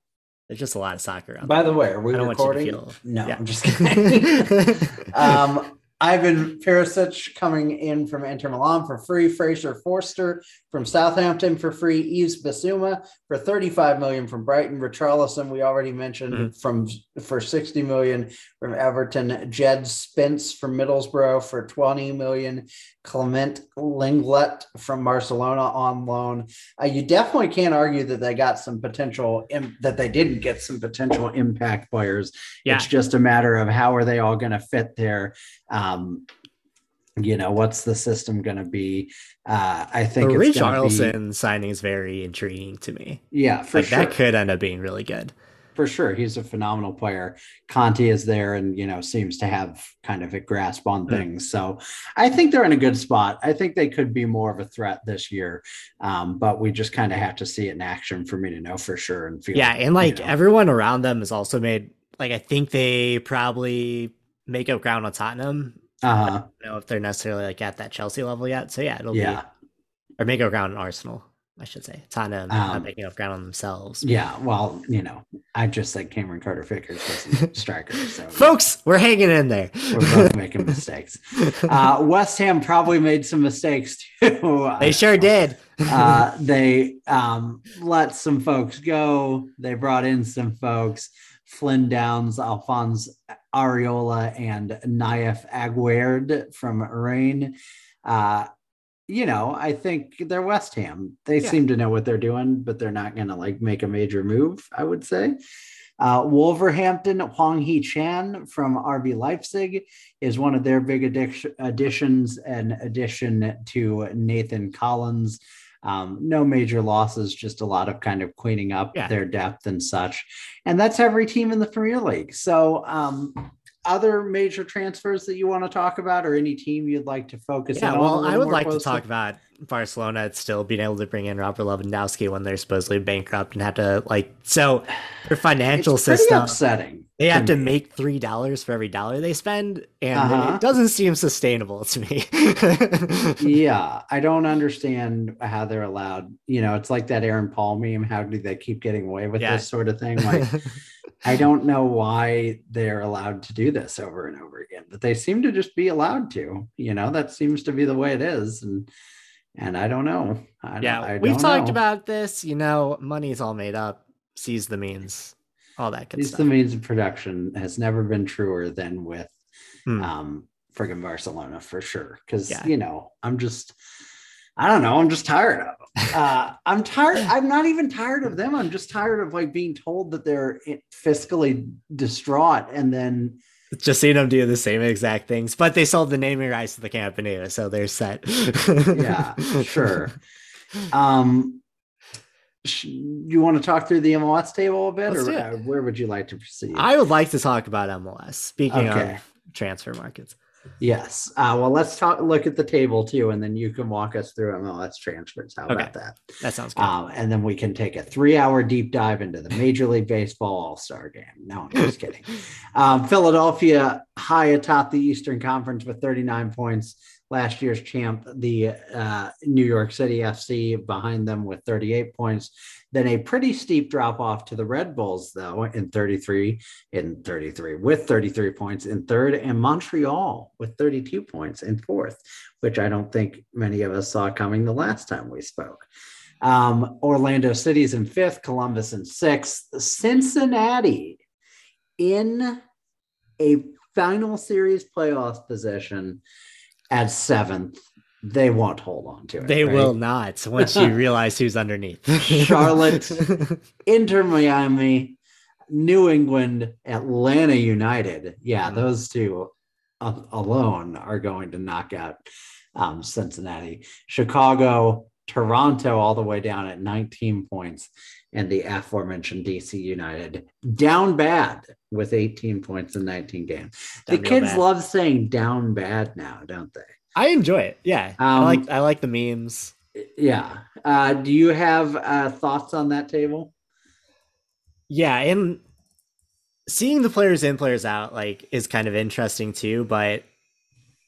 There's just a lot of soccer by the way, are we I don't want you to recording? feel- No, Yeah. I'm just kidding. um, Ivan Perisic coming in from Inter Milan for free. Fraser Forster from Southampton for free. Yves Bissouma for 35 million from Brighton. Richarlison, we already mentioned Mhm. from for 60 million from Everton. Jed Spence from Middlesbrough for 20 million. Clement Lenglet from Barcelona on loan. Uh, you definitely can't argue that they got some potential im- that they didn't get some potential impact players yeah, it's just a matter of how are they all going to fit there. Um, you know, what's the system going to be? Uh, I think it's Rich gonna be- signing is very intriguing to me. yeah, for like sure, that could end up being really good. For sure. He's a phenomenal player. Conte is there, and you know, seems to have kind of a grasp on things. So, I think they're in a good spot. I think they could be more of a threat this year, um, but we just kind of have to see it in action for me to know for sure. And feel, Yeah, and like you know. everyone around them has also made like I think they probably make up ground on Tottenham. uh-huh. I don't know if they're necessarily like at that Chelsea level yet. So yeah, it'll yeah. be or make up ground on Arsenal, I should say. Tottenham not Um, making up ground on themselves. Yeah, well, you know, I just said Cameron Carter Vickers was a striker. So Folks, we're hanging in there. we're both making mistakes. Uh, West Ham probably made some mistakes too. they sure did. uh, they um, let some folks go. They brought in some folks. Flynn Downs, Alphonse Areola, and Nayef Aguerd from Rennes. Uh, you know, I think they're West Ham. They Yeah. seem to know what they're doing, but they're not going to like make a major move, I would say. Uh, Wolverhampton, Hwang Hee Chan from RB Leipzig is one of their big addic- additions, an addition to Nathan Collins. Um, no major losses, just a lot of kind of cleaning up Yeah. their depth and such. And that's every team in the Premier League. So, um, other major transfers that you want to talk about, or any team you'd like to focus Yeah, on? well, I would like to talk about Barcelona it's still being able to bring in Robert Lewandowski when they're supposedly bankrupt and have to like so their financial It's system. upsetting. They have to make three dollars for every dollar they spend, and Uh-huh. it doesn't seem sustainable to me. yeah, I don't understand how they're allowed. You know, it's like that Aaron Paul meme. How do they keep getting away with Yeah. this sort of thing? Like, I don't know why they're allowed to do this over and over again, but they seem to just be allowed to. You know, that seems to be the way it is, and and I don't know. I don't- yeah, I we've don't talked know. about this. You know, money's all made up. Seize the means, all that good These stuff. the means of production has never been truer than with Hmm. um friggin' Barcelona for sure. Cause Yeah. you know, I'm just I don't know, I'm just tired of them. Uh I'm tired, I'm not even tired of them. I'm just tired of like being told that they're fiscally distraught and then Just seeing them do the same exact things, but they sold the naming rights to the Camp Nou, so they're set. yeah, sure. Um sh- you want to talk through the MLS table a bit, Let's or where would you like to proceed? I would like to talk about MLS. Speaking Okay. of transfer markets, Yes. Uh, well, let's talk. Look at the table too, and then you can walk us through MLS transfers. How Okay. about that? that sounds good. Um, and then we can take a three-hour deep dive into the Major League Baseball All-Star Game. No, I'm just kidding. Um, Philadelphia high atop the Eastern Conference with 39 points. Last year's champ, the uh, New York City FC, behind them with 38 points. Then a pretty steep drop off to the Red Bulls, though, in 33, in 33, with 33 points in third, and Montreal with 32 points in fourth, which I don't think many of us saw coming the last time we spoke. Um, Orlando City's in fifth, Columbus in sixth, Cincinnati in a final series playoff position at seventh. They won't hold on to it. they right? will not once you realize who's underneath. Charlotte. Inter Miami, New England, Atlanta United. Yeah, Mhm. those two alone are going to knock out um, Cincinnati. Chicago, Toronto, all the way down at 19 points, and the aforementioned DC United down bad with 18 points in 19 games. Down the kids bad. love saying down bad now, don't they? I enjoy it. Yeah, I Um, like I like the memes. Yeah. Uh, do you have uh, thoughts on that table? Yeah, and seeing the players in, players out, like is kind of interesting too. But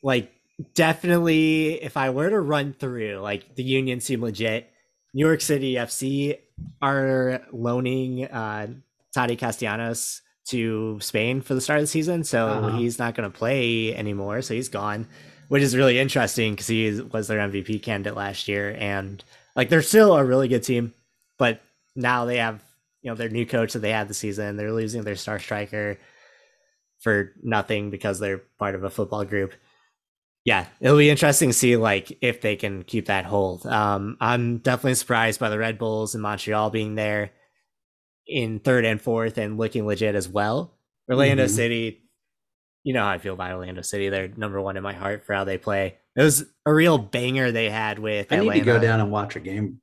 like, definitely, if I were to run through, like the Union seem legit. New York City FC are loaning uh, Tati Castellanos to Spain for the start of the season, so Uh-huh. he's not going to play anymore. So he's gone, which is really interesting because he was their MVP candidate last year, and like they're still a really good team, but now they have you know their new coach that they had the season. They're losing their star striker for nothing because they're part of a football group. Yeah, it'll be interesting to see like if they can keep that hold. Um, I'm definitely surprised by the Red Bulls and Montreal being there in third and fourth and looking legit as well. Orlando Mhm. City, you know how I feel about Orlando City. They're number one in my heart for how they play. It was a real banger they had with I need Atlanta. to go down and watch a game.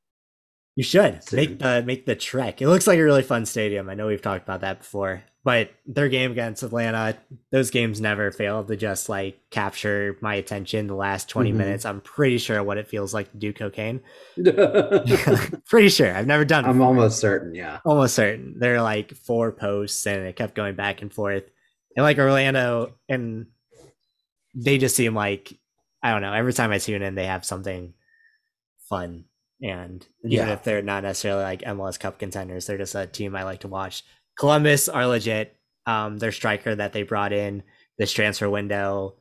You should Soon. make the make the trek. It looks like a really fun stadium. I know we've talked about that before, but their game against Atlanta, those games never fail to just like capture my attention. The last 20 Mhm. minutes, I'm pretty sure what it feels like to do cocaine. Pretty sure. I've never done. it before. almost certain. Yeah. almost certain. They're like four posts, and it kept going back and forth. And like Orlando, and they just seem like I don't know. Every time I tune in, they have something fun, and even Yeah. if they're not necessarily like MLS Cup contenders, they're just a team I like to watch. Columbus are legit. Um, their striker that they brought in this transfer window,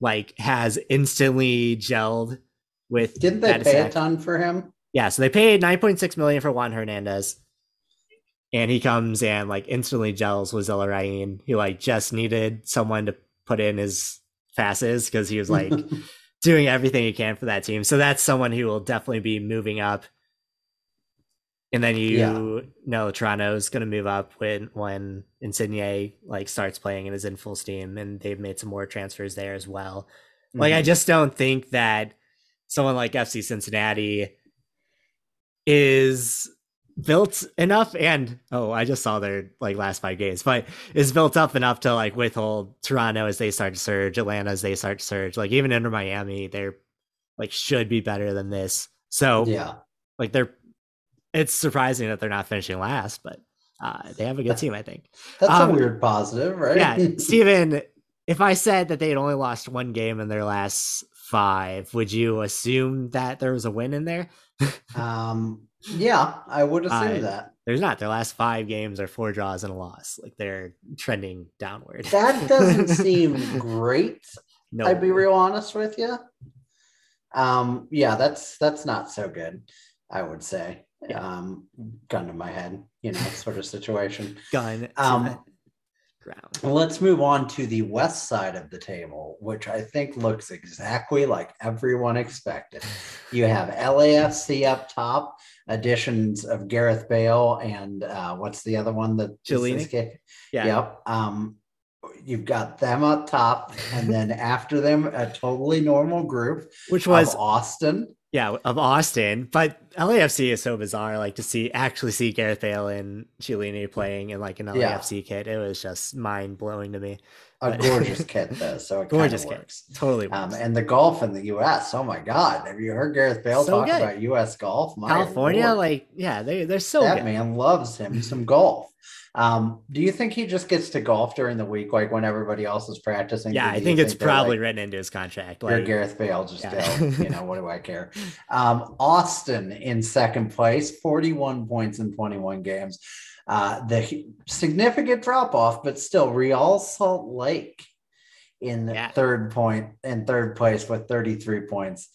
like, has instantly gelled with. Didn't they pay a ton for him? yeah, so they paid 9.6 million for Juan Hernandez. And he comes and like instantly gels with Zilla He like just needed someone to put in his passes because he was like doing everything he can for that team. So that's someone who will definitely be moving up. And then you Yeah. know Toronto's gonna move up when when Insigne like starts playing and is in full steam, and they've made some more transfers there as well. Like I Mhm. just don't think that someone like FC Cincinnati is built enough and oh I just saw their like last five games, but is built up enough to like withhold Toronto as they start to surge, Atlanta as they start to surge. Like even under Miami, they're like should be better than this. So yeah. like they're it's surprising that they're not finishing last, but uh they have a good team, I think. That's Um, a weird positive, right? Yeah, Steven, if I said that they had only lost one game in their last five, would you assume that there was a win in there? um, yeah, I would assume I- that. There's not. Their last five games are four draws and a loss. Like they're trending downward. That doesn't seem great. no. I'd be real honest with you. Um, yeah, that's that's not so good. I would say. Yeah. Um, gun to my head, you know, sort of situation. gun Um, ground. Well, Let's move on to the west side of the table, which I think looks exactly like everyone expected. You have LAFC up top, additions of Gareth Bale and uh, what's the other one that is Chiellini? escaped? Yeah. Yep. Um, you've got them up top, and then after them, a totally normal group Which was Austin. Yeah of Austin, but LAFC is so bizarre. Like to see actually see Gareth Bale and Chiellini playing in like an Yeah. LAFC kit. It was just mind blowing to me. A But- gorgeous kit, though, so it Gorgeous kit. works. Totally. Um, and the golf in the U.S. Oh my God! Have you heard Gareth Bale So talk good. about U.S. golf? My California, Lord. like yeah, they they're so that good. man loves him some golf. Um, do you think he just gets to golf during the week, like when everybody else is practicing? Yeah, I think it's probably like, written into his contract. You're Gareth Bale, just Yeah. go. You know what do I care? Um, Austin in second place, 41 points in 21 games. Uh, the significant drop off, but still, Real Salt Lake in Yeah. third point in third place with 33 points.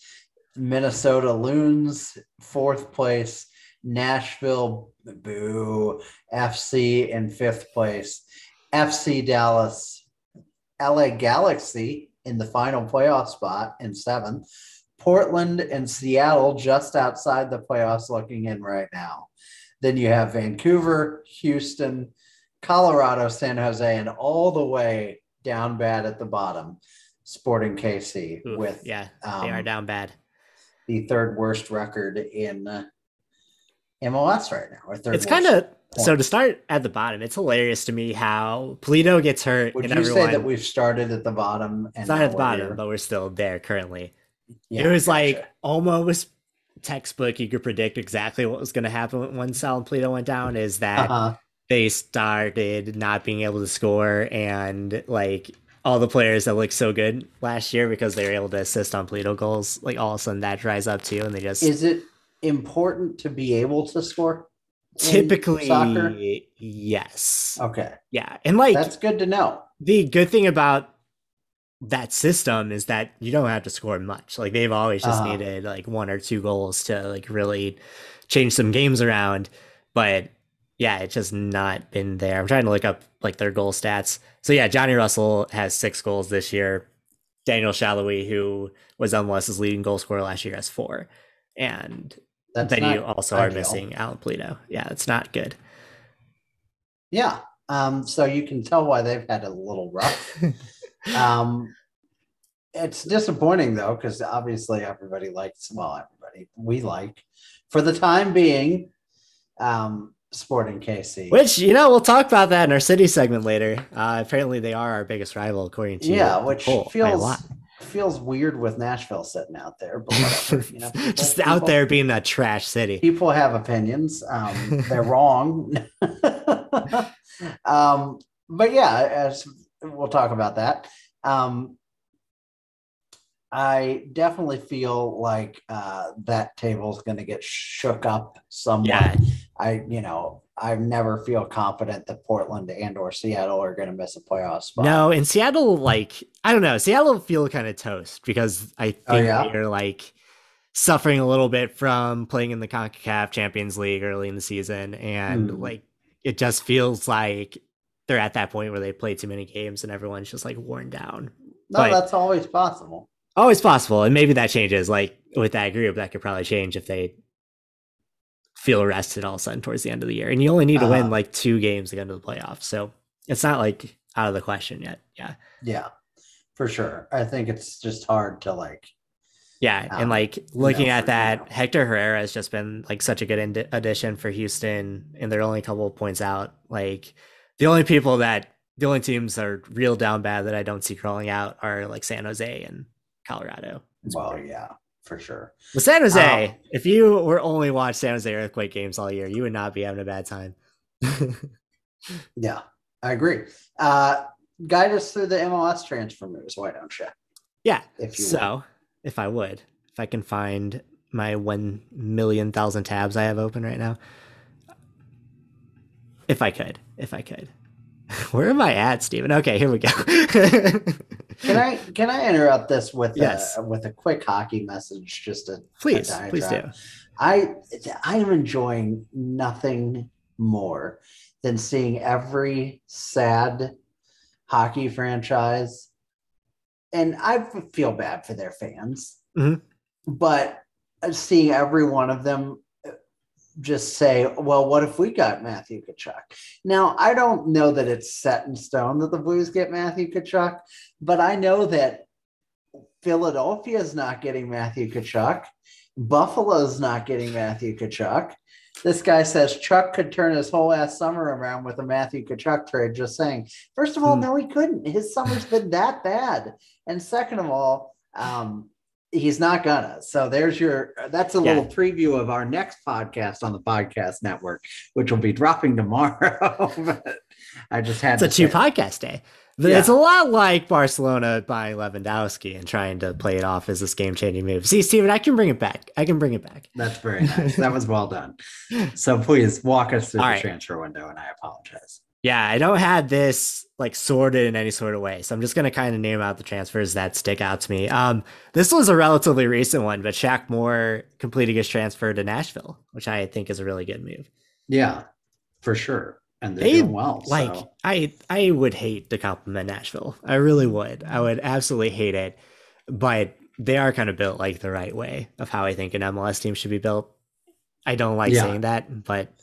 Minnesota Loons fourth place. Nashville Boo FC in fifth place. FC Dallas LA Galaxy in the final playoff spot in seventh. Portland and Seattle just outside the playoffs looking in right now. Then you have Vancouver, Houston, Colorado, San Jose, and all the way down bad at the bottom, Sporting KC oof, with yeah, they are um, down bad. the third worst record in uh, MLS right now. Or third It's kind of so to start at the bottom. It's hilarious to me how Pulido gets hurt Would and you everyone say that we've started at the bottom and it's not at the bottom, here? but we're still there currently. Yeah, it was gotcha. like almost textbook. You could predict exactly what was going to happen when Alan Pulido went down. Is that uh-huh. they started not being able to score and like all the players that looked so good last year because they were able to assist on Pulido goals, like all of a sudden that dries up too, and they just Is it important to be able to score? typically soccer? yes, Okay, yeah, and like that's good to know. the good thing about that system is that you don't have to score much. Like they've always just Uh-huh. needed like one or two goals to like really change some games around. But yeah, it's just not been there. I'm trying to look up like their goal stats. So yeah, Johnny Russell has six goals this year. Daniel Salloi, who was MLS's leading goal scorer last year, has four. And That's then you also are missing Alan Pulido. Yeah, it's not good. Yeah. Um, so you can tell why they've had a little rough. um, it's disappointing though, because obviously everybody likes, well, everybody we like for the time being, um, Sporting KC. Which you know, we'll talk about that in our city segment later. Uh, apparently, they are our biggest rival, according to yeah, which poll, by a feels lot. Feels weird with Nashville sitting out there, but whatever. You know, people- just out people- there being a trash city. people have opinions um they're wrong um but yeah as we'll talk about that um i definitely feel like uh that is going to get shook up somewhat Yeah, i you know i never feel confident that portland and or seattle are going to miss a playoff spot no, in Seattle, like I don't know, Seattle feel kind of toast because I think Oh, yeah? they're like suffering a little bit from playing in the Concacaf Champions League early in the season, and Hmm. like it just feels like they're at that point where they play too many games and everyone's just like worn down. no but- that's always possible Always possible, and maybe that changes. Like with that group, that could probably change if they feel rested all of a sudden towards the end of the year. And you only need to win Uh-huh. like two games to get into the playoffs. So it's not like out of the question yet. Yeah. Yeah, for sure. I think it's just hard to like. Yeah, Um, and like looking no, at that, sure. Hector Herrera has just been like such a good ind- addition for Houston, and they're only a couple of points out. Like the only people that the only teams that are real down bad that I don't see crawling out are like San Jose and Colorado. Well, yeah, for sure. But San Jose, Um, if you were only watch San Jose earthquake games all year, you would not be having a bad time. Yeah, I agree. Uh, guide us through the MLS transfer moves. Why don't you? yeah. If you So if I would, if I can find my one million thousand tabs I have open right now, if I could, if I could. Where am I at, Stephen? Okay, here we go. Can I can I interrupt this with Yes. a, with a quick hockey message? Just a please, a please do. I I am enjoying nothing more than seeing every sad hockey franchise, and I feel bad for their fans, Mhm. but seeing every one of them just say, "Well, what if we got Matthew Tkachuk?" Now, I don't know that it's set in stone that the Blues get Matthew Tkachuk, but I know that Philadelphia is not getting Matthew Tkachuk. Buffalo's not getting Matthew Tkachuk. This guy says Chuck could turn his whole ass summer around with a Matthew Tkachuk trade. Just saying. First of all, Hmm. no, he couldn't. His summer's been that bad. And second of all, um, he's not gonna. So there's your. That's a Yeah. little preview of our next podcast on the podcast network, which will be dropping tomorrow. But I just had It's a two podcast day. But Yeah. it's a lot like Barcelona buying Lewandowski and trying to play it off as this game changing move. See, Steven, I can bring it back. I can bring it back. That's very nice. That was well done. So please walk us through All the right. transfer window, and I apologize. Yeah, I don't have this like sorted in any sort of way. So I'm just gonna kind of name out the transfers that stick out to me. Um, this was a relatively recent one, but Shaq Moore completing his transfer to Nashville, which I think is a really good move. Yeah, for sure. And they're They doing well. like so. I I would hate to compliment Nashville. I really would. I would absolutely hate it. But they are kind of built like the right way of how I think an MLS team should be built. I don't like Yeah. saying that, but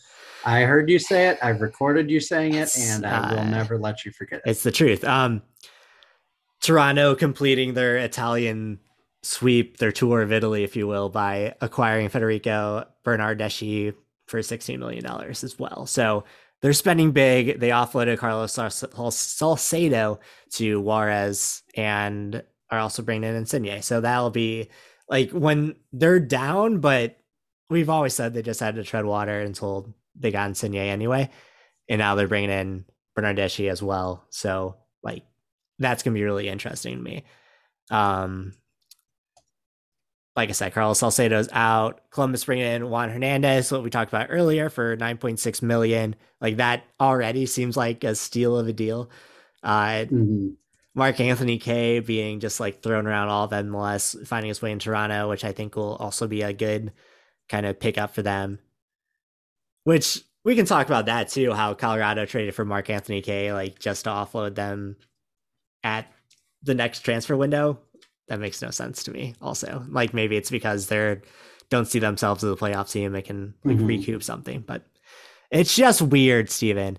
I heard you say it. I've recorded you saying it, and I will Uh, never let you forget it. it's the truth. Um Toronto completing their Italian sweep, their tour of Italy, if you will, by acquiring Federico Bernardeschi for $16 million as well. So they're spending big. They offloaded Carlos Sal- Sal- Salcedo to Juarez and are also bringing in Insigne. So that'll be like when they're down, but we've always said they just had to tread water until they got Insigne anyway. And now they're bringing in Bernardeschi as well. So like that's gonna be really interesting to me. Um, like I said, Carlos Salcedo's out. Columbus bringing in Juan Hernandez, what we talked about earlier, for 9.6 million. Like that already seems like a steal of a deal. Uh, Mhm. Mark Anthony Kaye being just like thrown around all of MLS, finding his way in Toronto, which I think will also be a good kind of pickup for them. Which we can talk about that too, how Colorado traded for Mark Anthony Kaye, like just to offload them at the next transfer window. That makes no sense to me. Also, like maybe it's because they're don't see themselves as a playoff team, they can like Mhm. recoup something, but it's just weird, Steven.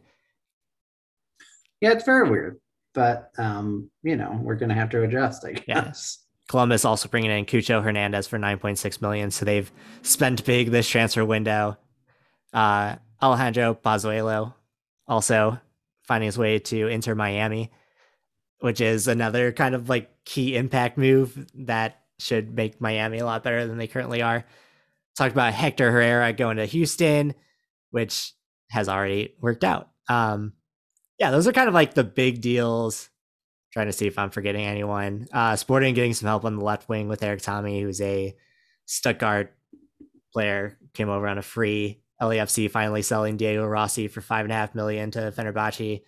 Yeah, it's very weird, but um, you know, we're gonna have to adjust. I guess. Columbus also bringing in Cucho Hernandez for 9.6 million. So they've spent big this transfer window. Uh, Alejandro Pozuelo also finding his way to Inter Miami, which is another kind of like key impact move that should make Miami a lot better than they currently are. Talked about Hector Herrera going to Houston, which has already worked out. Um, yeah, those are kind of like the big deals trying to see if I'm forgetting anyone. Uh, Sporting getting some help on the left wing with Erik Thommy, who's a Stuttgart player, came over on a free. LAFC finally selling Diego Rossi for five and a half million to Fenerbahce.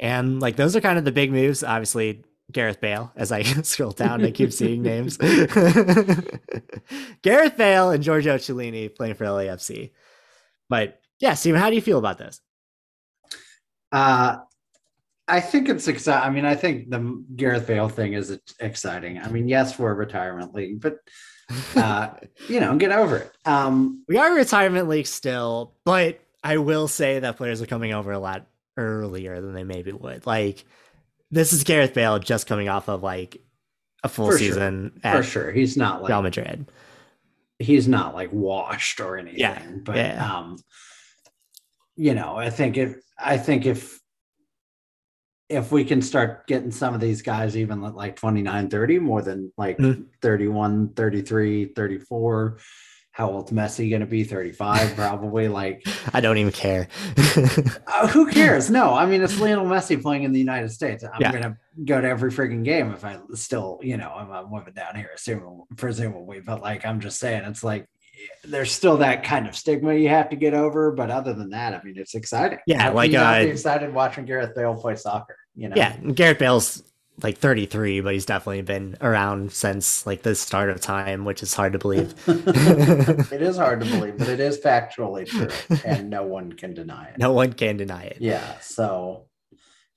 And like those are kind of the big moves. Obviously, Gareth Bale, as I scroll down, I keep seeing names. Gareth Bale and Giorgio Chiellini playing for LAFC. But yeah, Steven, how do you feel about this? Uh, I think it's exciting. I mean, I think the Gareth Bale thing is exciting. I mean, yes, we're a retirement league, but uh, you know, get over it. Um, we are retirement league still, but I will say that players are coming over a lot earlier than they maybe would. Like this is Gareth Bale just coming off of like a full For sure. season for sure, he's not Real like Madrid. he's not like washed or anything. Yeah, but yeah. um, you know, I think if I think if if we can start getting some of these guys even like 29 30 more than like Mhm. 31 33 34 how old's messi going to be 35 probably like I don't even care. uh, who cares no i mean it's lionel messi playing in the united states i'm Yeah. going to go to every freaking game if i still you know i'm, I'm living down here assuming, presumably but like i'm just saying it's like there's still that kind of stigma you have to get over but other than that i mean it's exciting Yeah, How like, uh, excited watching gareth bale play soccer you know yeah, Gareth Bale's like 33, but he's definitely been around since like the start of time, which is hard to believe. it is hard to believe, but it is factually true, and no one can deny it. no one can deny it. Yeah. So,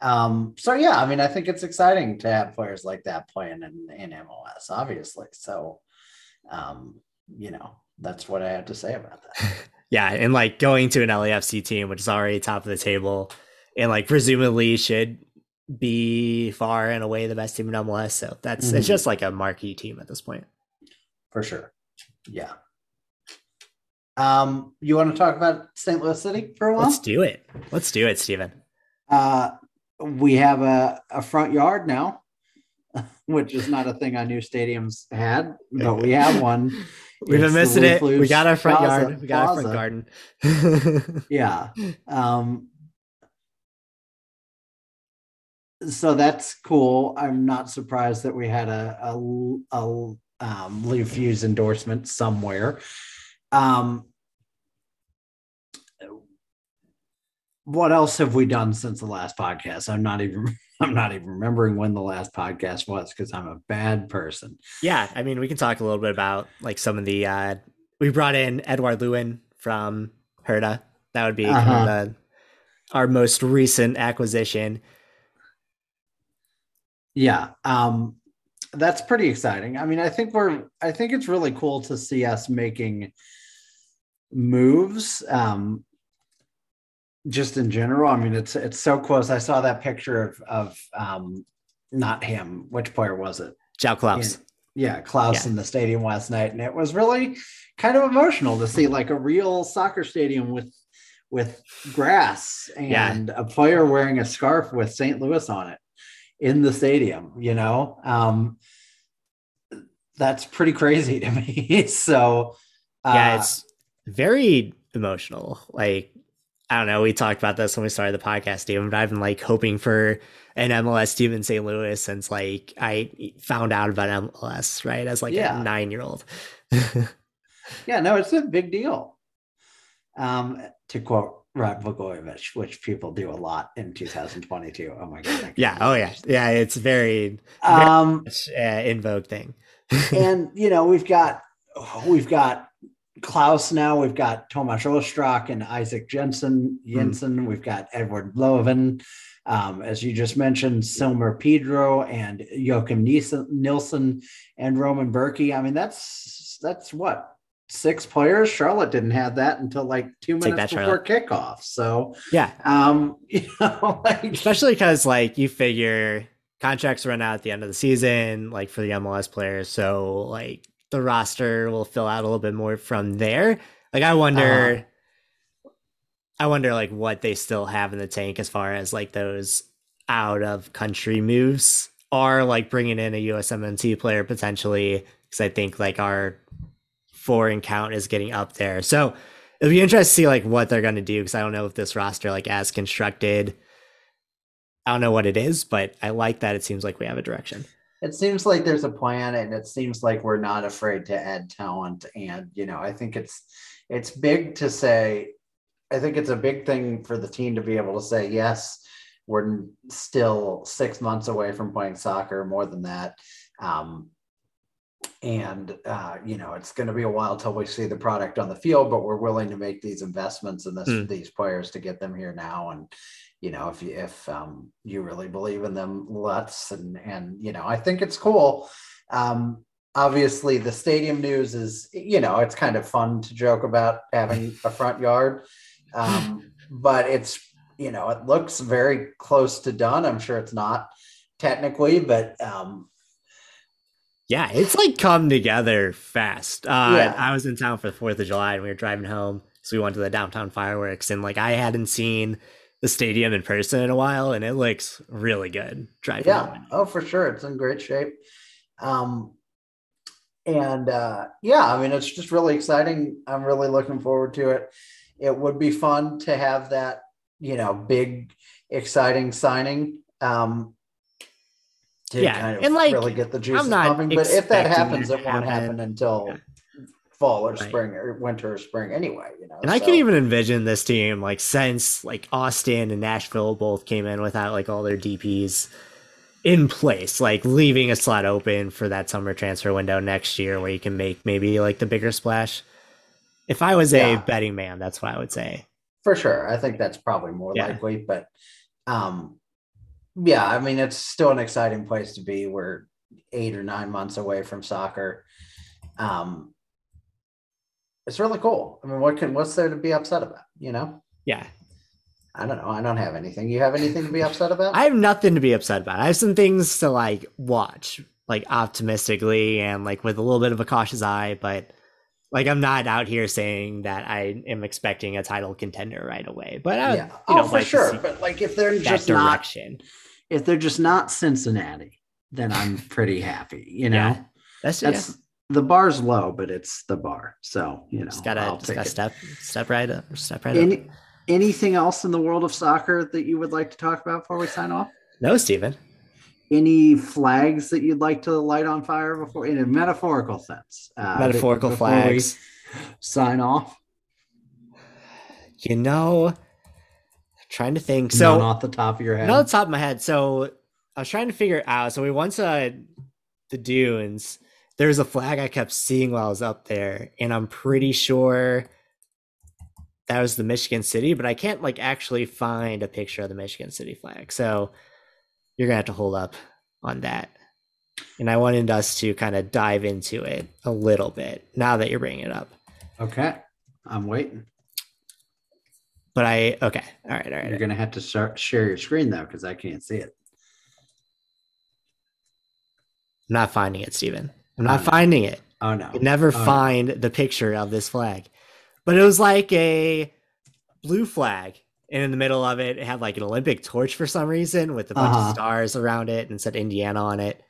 um, so yeah, I mean, I think it's exciting to have players like that playing in, in MLS, obviously. So, um, you know, that's what I have to say about that. Yeah, and like going to an LAFC team, which is already top of the table, and like presumably should be far and away the best team in MLS. So that's Mhm. it's just like a marquee team at this point. For sure. Yeah. Um, you want to talk about St. Louis City for a while? Let's do it. Let's do it, Steven. Uh, we have a, a front yard now, which is not a thing I knew stadiums had, but we have one. We've been missing it. We got our front Plaza- yard. We got our front garden. Yeah. Um, so that's cool. I'm not surprised that we had a a, a um, Fuse endorsement somewhere. Um, what else have we done since the last podcast? I'm not even I'm not even remembering when the last podcast was because I'm a bad person. yeah, I mean, we can talk a little bit about like some of the. uh We brought in Edward Löwen from Hertha. That would be Uh-huh. of the, our most recent acquisition. Yeah. Um that's pretty exciting. I mean, I think we're I think it's really cool to see us making moves. Um just in general. I mean, it's it's so close. I saw that picture of of um not him. Which player was it? Joe Klauss. Yeah, Klauss Yeah. in the stadium last night, and it was really kind of emotional to see like a real soccer stadium with with grass Yeah. and a player wearing a scarf with St. Louis on it in the stadium. You know, um, that's pretty crazy to me. so, uh, yeah, it's very emotional. Like, I don't know. We talked about this when we started the podcast, Steven, but I've been like hoping for an MLS team in St. Louis since like I found out about MLS, right? As like Yeah. a nine year old. yeah, no, it's a big deal. Um, to quote Rod Blagojevich, which people do a lot in 2022. Oh my god! Yeah. Oh, yeah. Yeah. It's very Um, much, uh, in vogue thing. and you know we've got we've got Klauss now. We've got Tomas Ostrak and Isaac Jensen Jensen. We've got Edward Löwen, um, as you just mentioned, Silmer Pedro and Joakim Nielsen, Nilsson and Roman Bürki. I mean, that's that's what six players. Charlotte didn't have that until like two minutes that, before kickoff. So, Yeah. um, you know, like Especially because like you figure contracts run out at the end of the season, like for the MLS players. So like the roster will fill out a little bit more from there. Like I wonder, uh-huh. I wonder like what they still have in the tank as far as like those out of country moves are like bringing in a USMNT player potentially. Because I think like our foreign count is getting up there. So it'll be interesting to see like what they're going to do because I don't know if this roster like as constructed. I don't know what it is, but I like that it seems like we have a direction. It seems like there's a plan and it seems like we're not afraid to add talent. And you know i think it's it's big to say i think it's a big thing for the team to be able to say yes we're still six months away from playing soccer more than that. Um, and uh, you know it's going to be a while till we see the product on the field but we're willing to make these investments in this Hmm. these players to get them here now. And you know, if you if um, you really believe in them, let's and and you know, I think it's cool. Um, obviously, the stadium news is you know, it's kind of fun to joke about having a front yard, um, but it's you know, it looks very close to done. I'm sure it's not technically, but um, Yeah, it's like come together fast. Uh, Yeah. I was in town for the Fourth of July, and we were driving home, so we went to the downtown fireworks, and like I hadn't seen the stadium in person in a while, and it looks really good. Driving yeah home. oh for sure it's in great shape um and uh yeah i mean it's just really exciting i'm really looking forward to it it would be fun to have that you know big exciting signing um to Yeah, kind of and, like, really get the juices not pumping but if that happens it won't happen. happen until Yeah. Fall or Right. spring or winter or spring anyway you know And I so- can even envision this team like since like Austin and Nashville both came in without like all their DPs in place, like leaving a slot open for that summer transfer window next year where you can make maybe like the bigger splash. If I was a betting man, that's what I would say. for sure i think that's probably more Yeah. likely but um yeah i mean it's still an exciting place to be we're eight or nine months away from soccer um it's really cool i mean what can what's there to be upset about you know Yeah. i don't know i don't have anything you have anything to be upset about I have nothing to be upset about. I have some things to like watch, like optimistically and like with a little bit of a cautious eye, but like I'm not out here saying that I am expecting a title contender right away. But I, yeah you oh know, for like sure but like if they're just not if they're just not cincinnati then i'm pretty happy you know Yeah. That's, that's yeah. The bar's low but it's the bar so you know Just gotta, I'll just take gotta step step right up, step right up. Anything else in the world of soccer that you would like to talk about before we sign off? No, Stephen. Any flags that you'd like to light on fire before, in a metaphorical sense? uh, Metaphorical flags. Sign off. You know, trying to think. So, None off the top of your head. Not off the top of my head. So I was trying to figure out. So we went to the dunes. There was a flag I kept seeing while I was up there, and I'm pretty sure that was the Michigan City, but I can't like actually find a picture of the Michigan City flag. So you're gonna have to hold up on that. And I wanted us to kind of dive into it a little bit now that you're bringing it up. okay, I'm waiting. But I okay, all right, all right. You're gonna have to start, share your screen though, because I can't see it. I'm not finding it, Steven. I'm not Oh, finding it. Oh no! never Oh, no. find the picture of this flag. But it was like a blue flag. And in the middle of it, it had like an Olympic torch for some reason with a bunch Uh-huh. of stars around it and said Indiana on it.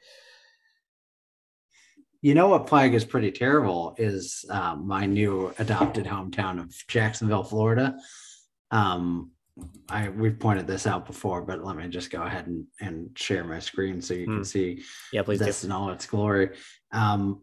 You know what flag is pretty terrible is um, my new adopted hometown of Jacksonville, Florida. Um, I we've pointed this out before, but let me just go ahead and, and share my screen so you can see Yeah, please do. this in all its glory. Um,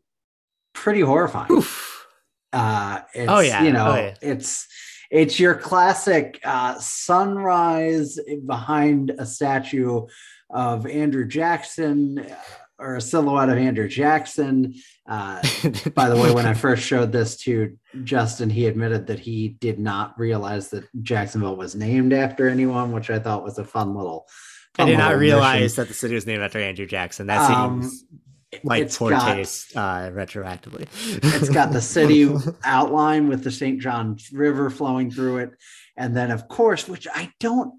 pretty horrifying. Oof. Uh, it's, Oh, yeah. you know, Oh, yeah. it's it's your classic uh, sunrise behind a statue of Andrew Jackson uh, or a silhouette of Andrew Jackson. Uh, by the way, when I first showed this to Justin, he admitted that he did not realize that Jacksonville was named after anyone, which I thought was a fun little. I did not realize mission. that the city was named after Andrew Jackson. That Um, seems like poor got- taste uh, retroactively. It's got the city outline with the St. John's River flowing through it. And then of course, which I don't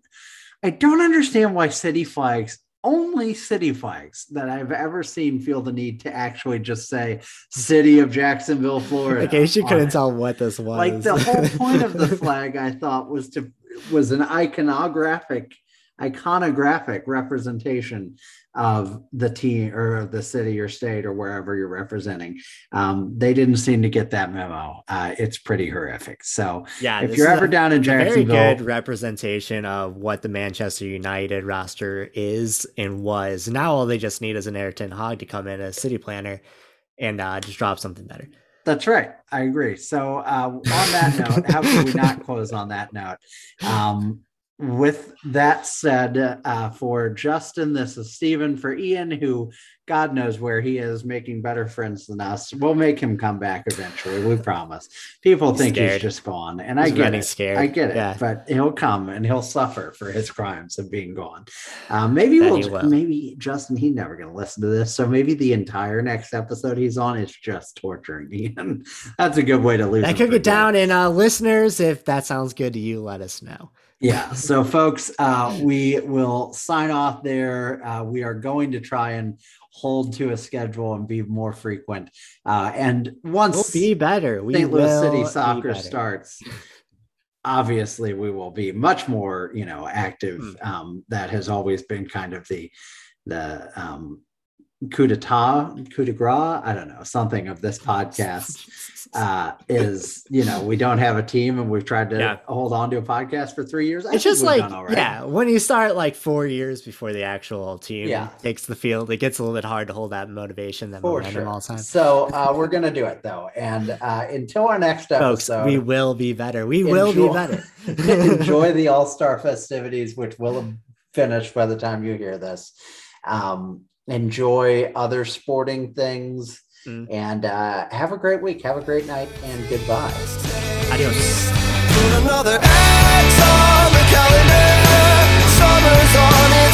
I don't understand why city flags only city flags that I've ever seen feel the need to actually just say city of Jacksonville, Florida. In case you couldn't it. tell what this was. Like the whole point of the flag, I thought was to was an iconographic iconographic representation of the team or of the city or state or wherever you're representing. Um, they didn't seem to get that memo. Uh, it's pretty horrific. So yeah, if you're ever a- down in a very Jacksonville, good representation of what the Manchester United roster is and was. Now all they just need is an Erik ten Hag to come in as city planner and uh, just drop something better. That's right. I agree. So uh, on that note, how could we not close on that note? Um, with that said, uh, for Justin, this is Stephen. For Ian, who God knows where he is, making better friends than us, we'll make him come back eventually. We promise. People He's think scared. he's just gone, and I get it. scared. I get it, Yeah. but he'll come and he'll suffer for his crimes of being gone. Uh, maybe That we'll, maybe Justin, he's never going to listen to this, so maybe the entire next episode he's on is just torturing Ian. That's a good way to lose. That could go down. And uh, listeners, if that sounds good to you, let us know. Yeah so folks uh we will sign off there uh we are going to try and hold to a schedule and be more frequent uh and once We'll be better. We st louis city soccer better. starts obviously we will be much more you know active Hmm. um that has always been kind of the the um coup d'etat coup de grace i don't know something of this podcast uh, is you know we don't have a team and we've tried to Yeah. hold on to a podcast for three years. I It's just like right. yeah, when you start like four years before the actual team Yeah. takes the field, it gets a little bit hard to hold that motivation, that for momentum sure. all the time. So uh, we're gonna do it though, and uh, until our next Folks, episode, we will be better. We will be better. enjoy the All Star festivities, which will have finished by the time you hear this. Um, enjoy other sporting things, Mm. and uh, have a great week. Have a great night, and goodbye. Adios. Put another X on the calendar. Summer's on its